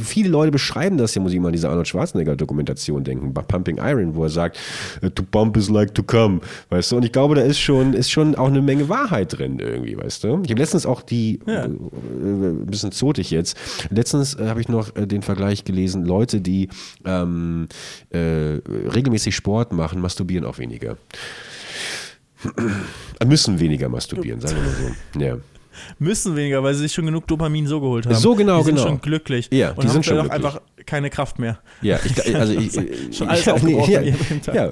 viele Leute beschreiben das ja, muss ich mal an diese Arnold Schwarzenegger-Dokumentation denken, bei Pumping Iron, wo er sagt, to pump is like to come. Weißt du, und ich glaube, da ist schon, ist schon auch eine Menge Wahrheit drin irgendwie, weißt du? Ich habe letztens auch die, ja. äh, ein bisschen zotig jetzt, letztens äh, habe ich noch äh, den Vergleich gelesen, Leute, die ähm, äh, regelmäßig Sport machen, masturbieren auch weniger. Müssen weniger masturbieren, sagen wir mal so. Ja müssen weniger, weil sie sich schon genug Dopamin so geholt haben. So genau, die sind genau. schon glücklich. Ja, die sind schon glücklich. einfach keine Kraft mehr. Ja, ich, also ich, schon alles aufgebraucht ja, ja,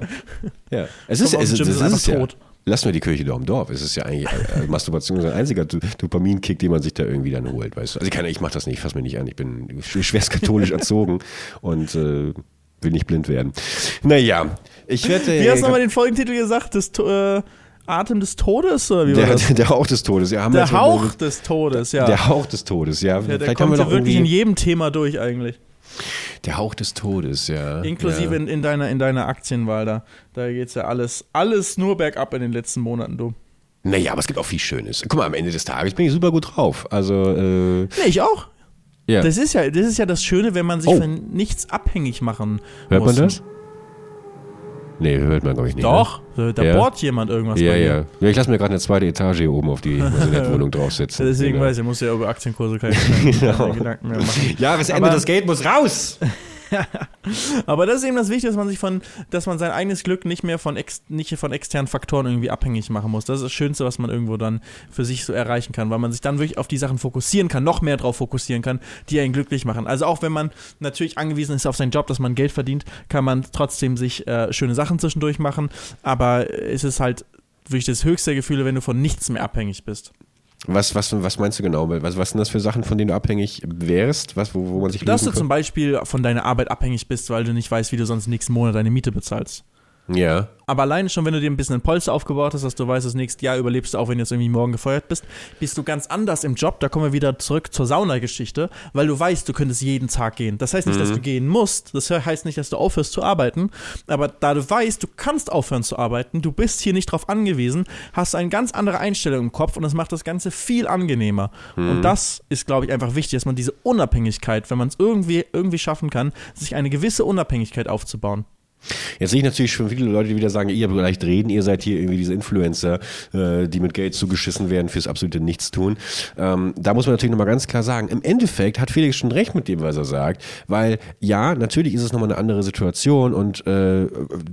ja, Es ist, es, es, es ist ja. Lassen wir die Kirche doch im Dorf. Es ist ja eigentlich äh, Masturbation ein einziger Dopaminkick, den man sich da irgendwie dann holt, weißt du. Also ich, kann, ich mache das nicht, fass mir nicht an. Ich bin schwerst katholisch erzogen und äh, will nicht blind werden. Naja, ich werde. Wie hast du nochmal den Folgentitel gesagt? Das, äh, Atem des Todes? Oder wie der, war das? der Hauch des Todes, ja. Haben wir Der Hauch des Todes, ja. Der Hauch des Todes, ja. ja der Vielleicht haben kommt wir ja doch wirklich in jedem Thema durch eigentlich. Der Hauch des Todes, ja. Inklusive Ja. in, in, deiner, in deiner Aktienwahl da. Da geht's ja alles, alles nur bergab in den letzten Monaten, du. Naja, aber es gibt auch viel Schönes. Guck mal, am Ende des Tages bin ich super gut drauf. Also, äh, Nee, ich auch. ja. Das ist ja das, ist ja das Schöne, wenn man sich Oh. von nichts abhängig machen Hört muss. man das? Nee, hört man, glaube ich, nicht. Doch, da da Ja. bohrt jemand irgendwas Ne? Ja, bei dir. ja. ja. Ich lasse mir gerade eine zweite Etage hier oben auf die Wohnung draufsetzen. Deswegen Genau. weiß ich, muss ja über Aktienkurse keine, keine Genau. Gedanken mehr machen. Jahresende, das Geld muss raus. Aber das ist eben das Wichtige, dass man sich von, dass man sein eigenes Glück nicht mehr von, ex, nicht von externen Faktoren irgendwie abhängig machen muss. Das ist das Schönste, was man irgendwo dann für sich so erreichen kann, weil man sich dann wirklich auf die Sachen fokussieren kann, noch mehr drauf fokussieren kann, die einen glücklich machen. Also auch wenn man natürlich angewiesen ist auf seinen Job, dass man Geld verdient, kann man trotzdem sich äh, schöne Sachen zwischendurch machen. Aber es ist halt wirklich das höchste Gefühl, wenn du von nichts mehr abhängig bist. Was, was, was meinst du genau? Was, was sind das für Sachen, von denen du abhängig wärst? Was, wo, wo man sich Dass du lösen zum Beispiel von deiner Arbeit abhängig bist, weil du nicht weißt, wie du sonst nächsten Monat deine Miete bezahlst. Ja. Aber alleine schon, wenn du dir ein bisschen ein Polster aufgebaut hast, dass du weißt, das nächste Jahr überlebst du auch, wenn du jetzt irgendwie morgen gefeuert bist, bist du ganz anders im Job. Da kommen wir wieder zurück zur Saunageschichte, weil du weißt, du könntest jeden Tag gehen. Das heißt nicht, dass du gehen musst. Das heißt nicht, dass du aufhörst zu arbeiten. Aber da du weißt, du kannst aufhören zu arbeiten, du bist hier nicht drauf angewiesen, hast du eine ganz andere Einstellung im Kopf und das macht das Ganze viel angenehmer. Und das ist, glaube ich, einfach wichtig, dass man diese Unabhängigkeit, wenn man es irgendwie, irgendwie schaffen kann, sich eine gewisse Unabhängigkeit aufzubauen. Jetzt sehe ich natürlich schon viele Leute, die wieder sagen, ihr habt leicht reden, ihr seid hier irgendwie diese Influencer, äh, die mit Geld zugeschissen werden fürs absolute Nichtstun. Ähm, da muss man natürlich nochmal ganz klar sagen, im Endeffekt hat Felix schon recht mit dem, was er sagt, weil ja, natürlich ist es nochmal eine andere Situation und äh,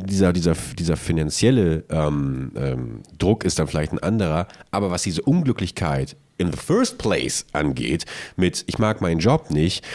dieser, dieser, dieser finanzielle ähm, ähm, Druck ist dann vielleicht ein anderer, aber was diese Unglücklichkeit in the first place angeht, mit ich mag meinen Job nicht,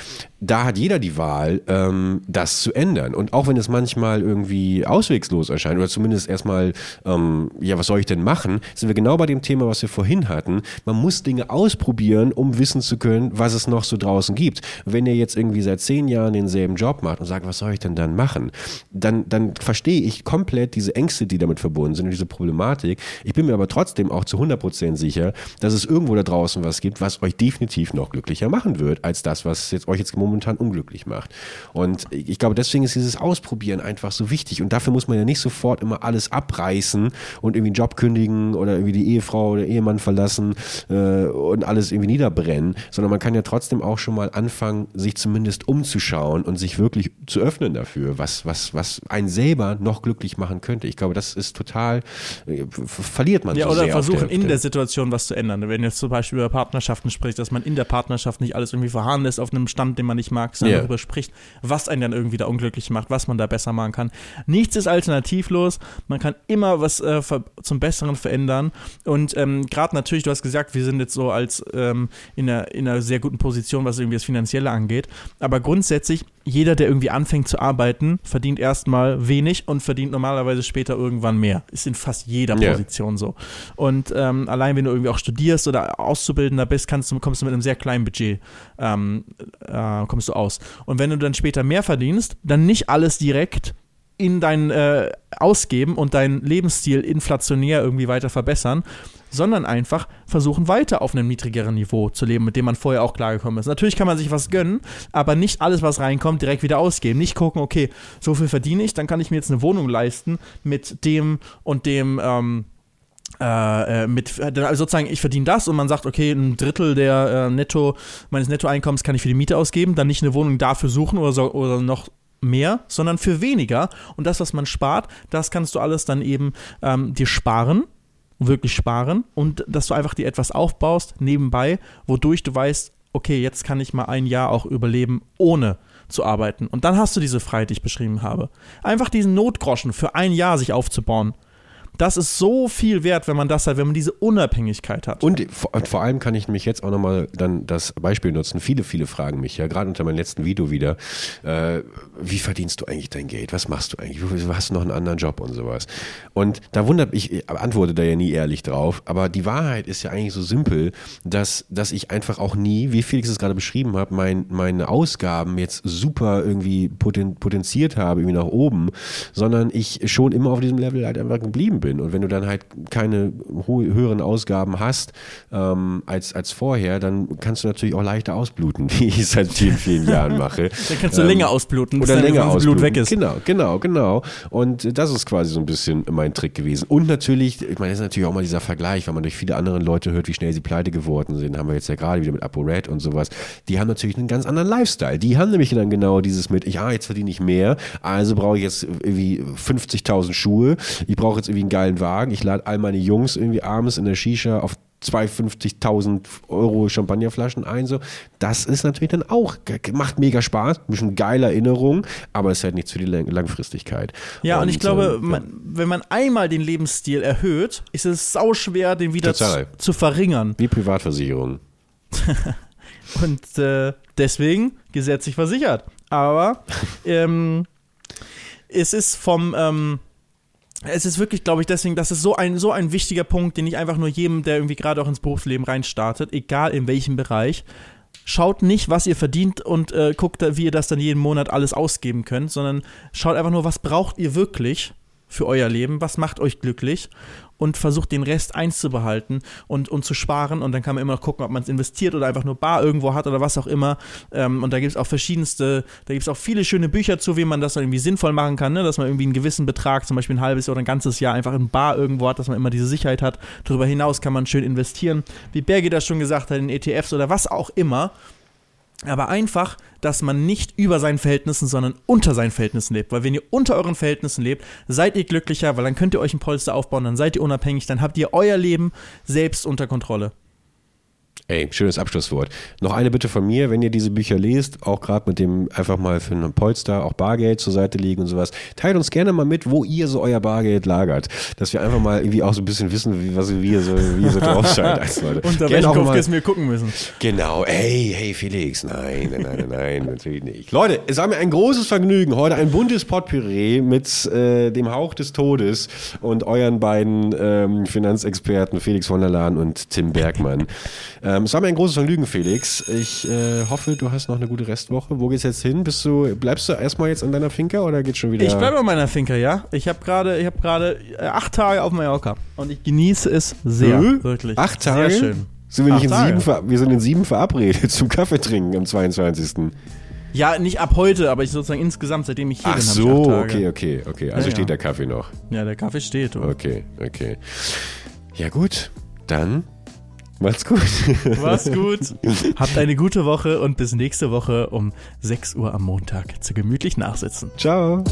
da hat jeder die Wahl, ähm, das zu ändern. Und auch wenn es manchmal irgendwie auswegslos erscheint oder zumindest erstmal, ähm, ja, was soll ich denn machen, sind wir genau bei dem Thema, was wir vorhin hatten. Man muss Dinge ausprobieren, um wissen zu können, was es noch so draußen gibt. Wenn ihr jetzt irgendwie seit zehn Jahren denselben Job macht und sagt, was soll ich denn dann machen, dann, dann verstehe ich komplett diese Ängste, die damit verbunden sind und diese Problematik. Ich bin mir aber trotzdem auch zu 100% sicher, dass es irgendwo da draußen was gibt, was euch definitiv noch glücklicher machen wird, als das, was jetzt euch jetzt momentan unglücklich macht. Und ich glaube, deswegen ist dieses Ausprobieren einfach so wichtig. Und dafür muss man ja nicht sofort immer alles abreißen und irgendwie einen Job kündigen oder irgendwie die Ehefrau oder Ehemann verlassen äh, und alles irgendwie niederbrennen, sondern man kann ja trotzdem auch schon mal anfangen, sich zumindest umzuschauen und sich wirklich zu öffnen dafür, was, was, was einen selber noch glücklich machen könnte. Ich glaube, das ist total, äh, ver- verliert man Ja, so oder sehr versuchen der in der Situation was zu ändern. Wenn jetzt zum Beispiel über Partnerschaften sprichst, dass man in der Partnerschaft nicht alles irgendwie verharren lässt auf einem Stand, den man nicht mag, sondern Ja. darüber spricht, was einen dann irgendwie da unglücklich macht, was man da besser machen kann. Nichts ist alternativlos. Man kann immer was äh, zum Besseren verändern. Und ähm, gerade natürlich, du hast gesagt, wir sind jetzt so als ähm, in, einer, in einer sehr guten Position, was irgendwie das Finanzielle angeht. Aber grundsätzlich, jeder, der irgendwie anfängt zu arbeiten, verdient erstmal wenig und verdient normalerweise später irgendwann mehr. Ist in fast jeder. Position so. Und ähm, allein wenn du irgendwie auch studierst oder Auszubildender bist, kannst du, kommst du mit einem sehr kleinen Budget ähm, äh, kommst du aus. Und wenn du dann später mehr verdienst, dann nicht alles direkt in dein äh, Ausgeben und deinen Lebensstil inflationär irgendwie weiter verbessern, sondern einfach versuchen, weiter auf einem niedrigeren Niveau zu leben, mit dem man vorher auch klargekommen ist. Natürlich kann man sich was gönnen, aber nicht alles, was reinkommt, direkt wieder ausgeben. Nicht gucken, okay, so viel verdiene ich, dann kann ich mir jetzt eine Wohnung leisten mit dem und dem, ähm, äh, äh, mit also sozusagen, ich verdiene das und man sagt, okay, ein Drittel der äh, Netto, meines Nettoeinkommens kann ich für die Miete ausgeben, dann nicht eine Wohnung dafür suchen oder, so, oder noch mehr, sondern für weniger. Und das, was man spart, das kannst du alles dann eben ähm, dir sparen, wirklich sparen und dass du einfach dir etwas aufbaust nebenbei, wodurch du weißt, okay, jetzt kann ich mal ein Jahr auch überleben, ohne zu arbeiten. Und dann hast du diese Freiheit, die ich beschrieben habe. Einfach diesen Notgroschen für ein Jahr sich aufzubauen Das ist so viel wert, wenn man das hat, wenn man diese Unabhängigkeit hat. Und vor, allem kann ich mich jetzt auch nochmal dann das Beispiel nutzen. Viele, viele fragen mich ja, gerade unter meinem letzten Video wieder, äh, wie verdienst du eigentlich dein Geld? Was machst du eigentlich? Hast du noch einen anderen Job und sowas? Und da wundert mich, ich antworte da ja nie ehrlich drauf, aber die Wahrheit ist ja eigentlich so simpel, dass, dass ich einfach auch nie, wie Felix es gerade beschrieben hat, mein, meine Ausgaben jetzt super irgendwie poten, potenziert habe, irgendwie nach oben, sondern ich schon immer auf diesem Level halt einfach geblieben bin. Und wenn du dann halt keine höheren Ausgaben hast ähm, als, als vorher, dann kannst du natürlich auch leichter ausbluten, wie ich es seit vielen, vielen Jahren mache. dann kannst du ähm, länger ausbluten, bis oder länger ausbluten. Blut weg ist. Genau, genau, genau. Und das ist quasi so ein bisschen mein Trick gewesen. Und natürlich, ich meine, das ist natürlich auch mal dieser Vergleich, weil man durch viele andere Leute hört, wie schnell sie pleite geworden sind. Haben wir jetzt ja gerade wieder mit ApoRed und sowas. Die haben natürlich einen ganz anderen Lifestyle. Die haben nämlich dann genau dieses mit, ich, ah, jetzt verdiene ich mehr, also brauche ich jetzt irgendwie 50.000 Schuhe, ich brauche jetzt irgendwie einen geilen Wagen, ich lade all meine Jungs irgendwie abends in der Shisha auf 250.000 Euro Champagnerflaschen ein. So. Das ist natürlich dann auch, macht mega Spaß, ein bisschen geile Erinnerung, aber es ist halt nichts für die Langfristigkeit. Ja, und, und ich glaube, äh, man, wenn man einmal den Lebensstil erhöht, ist es sau schwer, den wieder zu, zu, verringern. Wie Privatversicherung. und äh, deswegen gesetzlich versichert. Aber ähm, es ist vom. Ähm, es ist wirklich, glaube ich, deswegen, das ist so ein, so ein wichtiger Punkt, den ich einfach nur jedem, der irgendwie gerade auch ins Berufsleben reinstartet, egal in welchem Bereich, schaut nicht, was ihr verdient und äh, guckt, wie ihr das dann jeden Monat alles ausgeben könnt, sondern schaut einfach nur, was braucht ihr wirklich für euer Leben, was macht euch glücklich und versucht den Rest einzubehalten und, und zu sparen und dann kann man immer noch gucken, ob man es investiert oder einfach nur bar irgendwo hat oder was auch immer ähm, und da gibt es auch verschiedenste, da gibt es auch viele schöne Bücher zu, wie man das irgendwie sinnvoll machen kann, ne? dass man irgendwie einen gewissen Betrag, zum Beispiel ein halbes oder ein ganzes Jahr einfach in bar irgendwo hat, dass man immer diese Sicherheit hat. Darüber hinaus kann man schön investieren, wie Bergi das schon gesagt hat, in ETFs oder was auch immer aber einfach, dass man nicht über seinen Verhältnissen, sondern unter seinen Verhältnissen lebt. Weil wenn ihr unter euren Verhältnissen lebt, seid ihr glücklicher, weil dann könnt ihr euch ein Polster aufbauen, dann seid ihr unabhängig, dann habt ihr euer Leben selbst unter Kontrolle. Ey, schönes Abschlusswort. Noch eine Bitte von mir, wenn ihr diese Bücher lest, auch gerade mit dem einfach mal für einen Polster auch Bargeld zur Seite legen und sowas, teilt uns gerne mal mit, wo ihr so euer Bargeld lagert, dass wir einfach mal irgendwie auch so ein bisschen wissen, wie, was, wie ihr so, wie ihr so drauf seid. Als Leute. Unter gerne welchem Kopfkissen wir gucken müssen. Genau, ey, hey Felix, nein, nein, nein, nein, natürlich nicht. Leute, es war mir ein großes Vergnügen, heute ein buntes Potpüree mit äh, dem Hauch des Todes und euren beiden ähm, Finanzexperten Felix von der Lahn und Tim Bergmann. Ähm, es war mir ein großes Vergnügen, Felix. Ich äh, hoffe, du hast noch eine gute Restwoche. Wo geht's jetzt hin? Bist du, bleibst du erstmal jetzt an deiner Finca oder geht's schon wieder? Ich bleibe an meiner Finca, ja. Ich habe gerade, ich gerade äh, acht Tage auf Mallorca und ich genieße es sehr, äh? wirklich. Acht Tage? Sehr schön. Sind wir, nicht in sieben, wir sind in sieben verabredet zum Kaffee trinken am 22. Ja, nicht ab heute, aber ich sozusagen insgesamt, seitdem ich hier Ach bin. Ach so, okay, okay, okay. Also ja, steht ja. der Kaffee noch. Ja, der Kaffee steht. Oder? Okay, okay. Ja gut, dann Macht's gut. Macht's gut. Habt eine gute Woche und bis nächste Woche um 6 Uhr am Montag zu gemütlich nachsitzen. Ciao.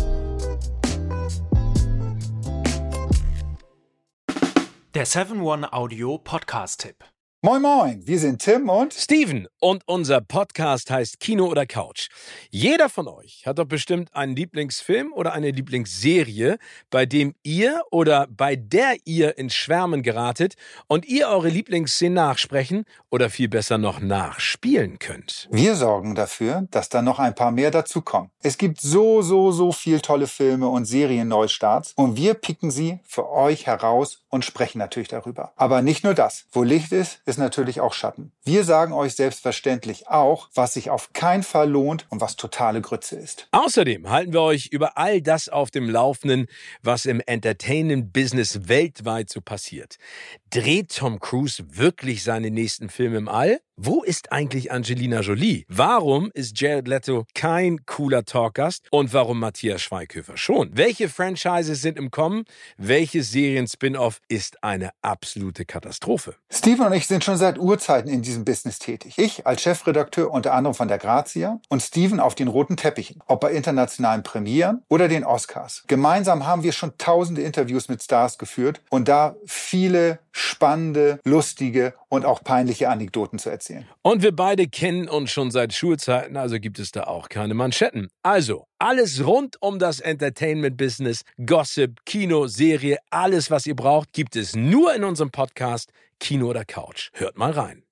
Der 7-One Audio Podcast-Tipp. Moin Moin, wir sind Tim und Steven und unser Podcast heißt Kino oder Couch. Jeder von euch hat doch bestimmt einen Lieblingsfilm oder eine Lieblingsserie, bei dem ihr oder bei der ihr ins Schwärmen geratet und ihr eure Lieblingsszenen nachsprechen oder viel besser noch nachspielen könnt. Wir sorgen dafür, dass da noch ein paar mehr dazukommen. Es gibt so, so, so viel tolle Filme und Serien-Neustarts und wir picken sie für euch heraus und sprechen natürlich darüber. Aber nicht nur das. Wo Licht ist, ist natürlich auch Schatten. Wir sagen euch selbstverständlich auch, was sich auf keinen Fall lohnt und was totale Grütze ist. Außerdem halten wir euch über all das auf dem Laufenden, was im Entertainment-Business weltweit so passiert. Dreht Tom Cruise wirklich seine nächsten Filme im All? Wo ist eigentlich Angelina Jolie? Warum ist Jared Leto kein cooler Talkgast und warum Matthias Schweighöfer schon? Welche Franchises sind im Kommen? Welches Serien-Spin-Off ist eine absolute Katastrophe? Steven und ich sind schon seit Urzeiten in diesem Business tätig. Ich als Chefredakteur unter anderem von der Grazia und Steven auf den roten Teppichen, ob bei internationalen Premieren oder den Oscars. Gemeinsam haben wir schon tausende Interviews mit Stars geführt und da viele spannende, lustige und auch peinliche Anekdoten zu erzählen. Und wir beide kennen uns schon seit Schulzeiten, also gibt es da auch keine Manschetten. Also, alles rund um das Entertainment-Business, Gossip, Kino, Serie, alles, was ihr braucht, gibt es nur in unserem Podcast Kino oder Couch. Hört mal rein.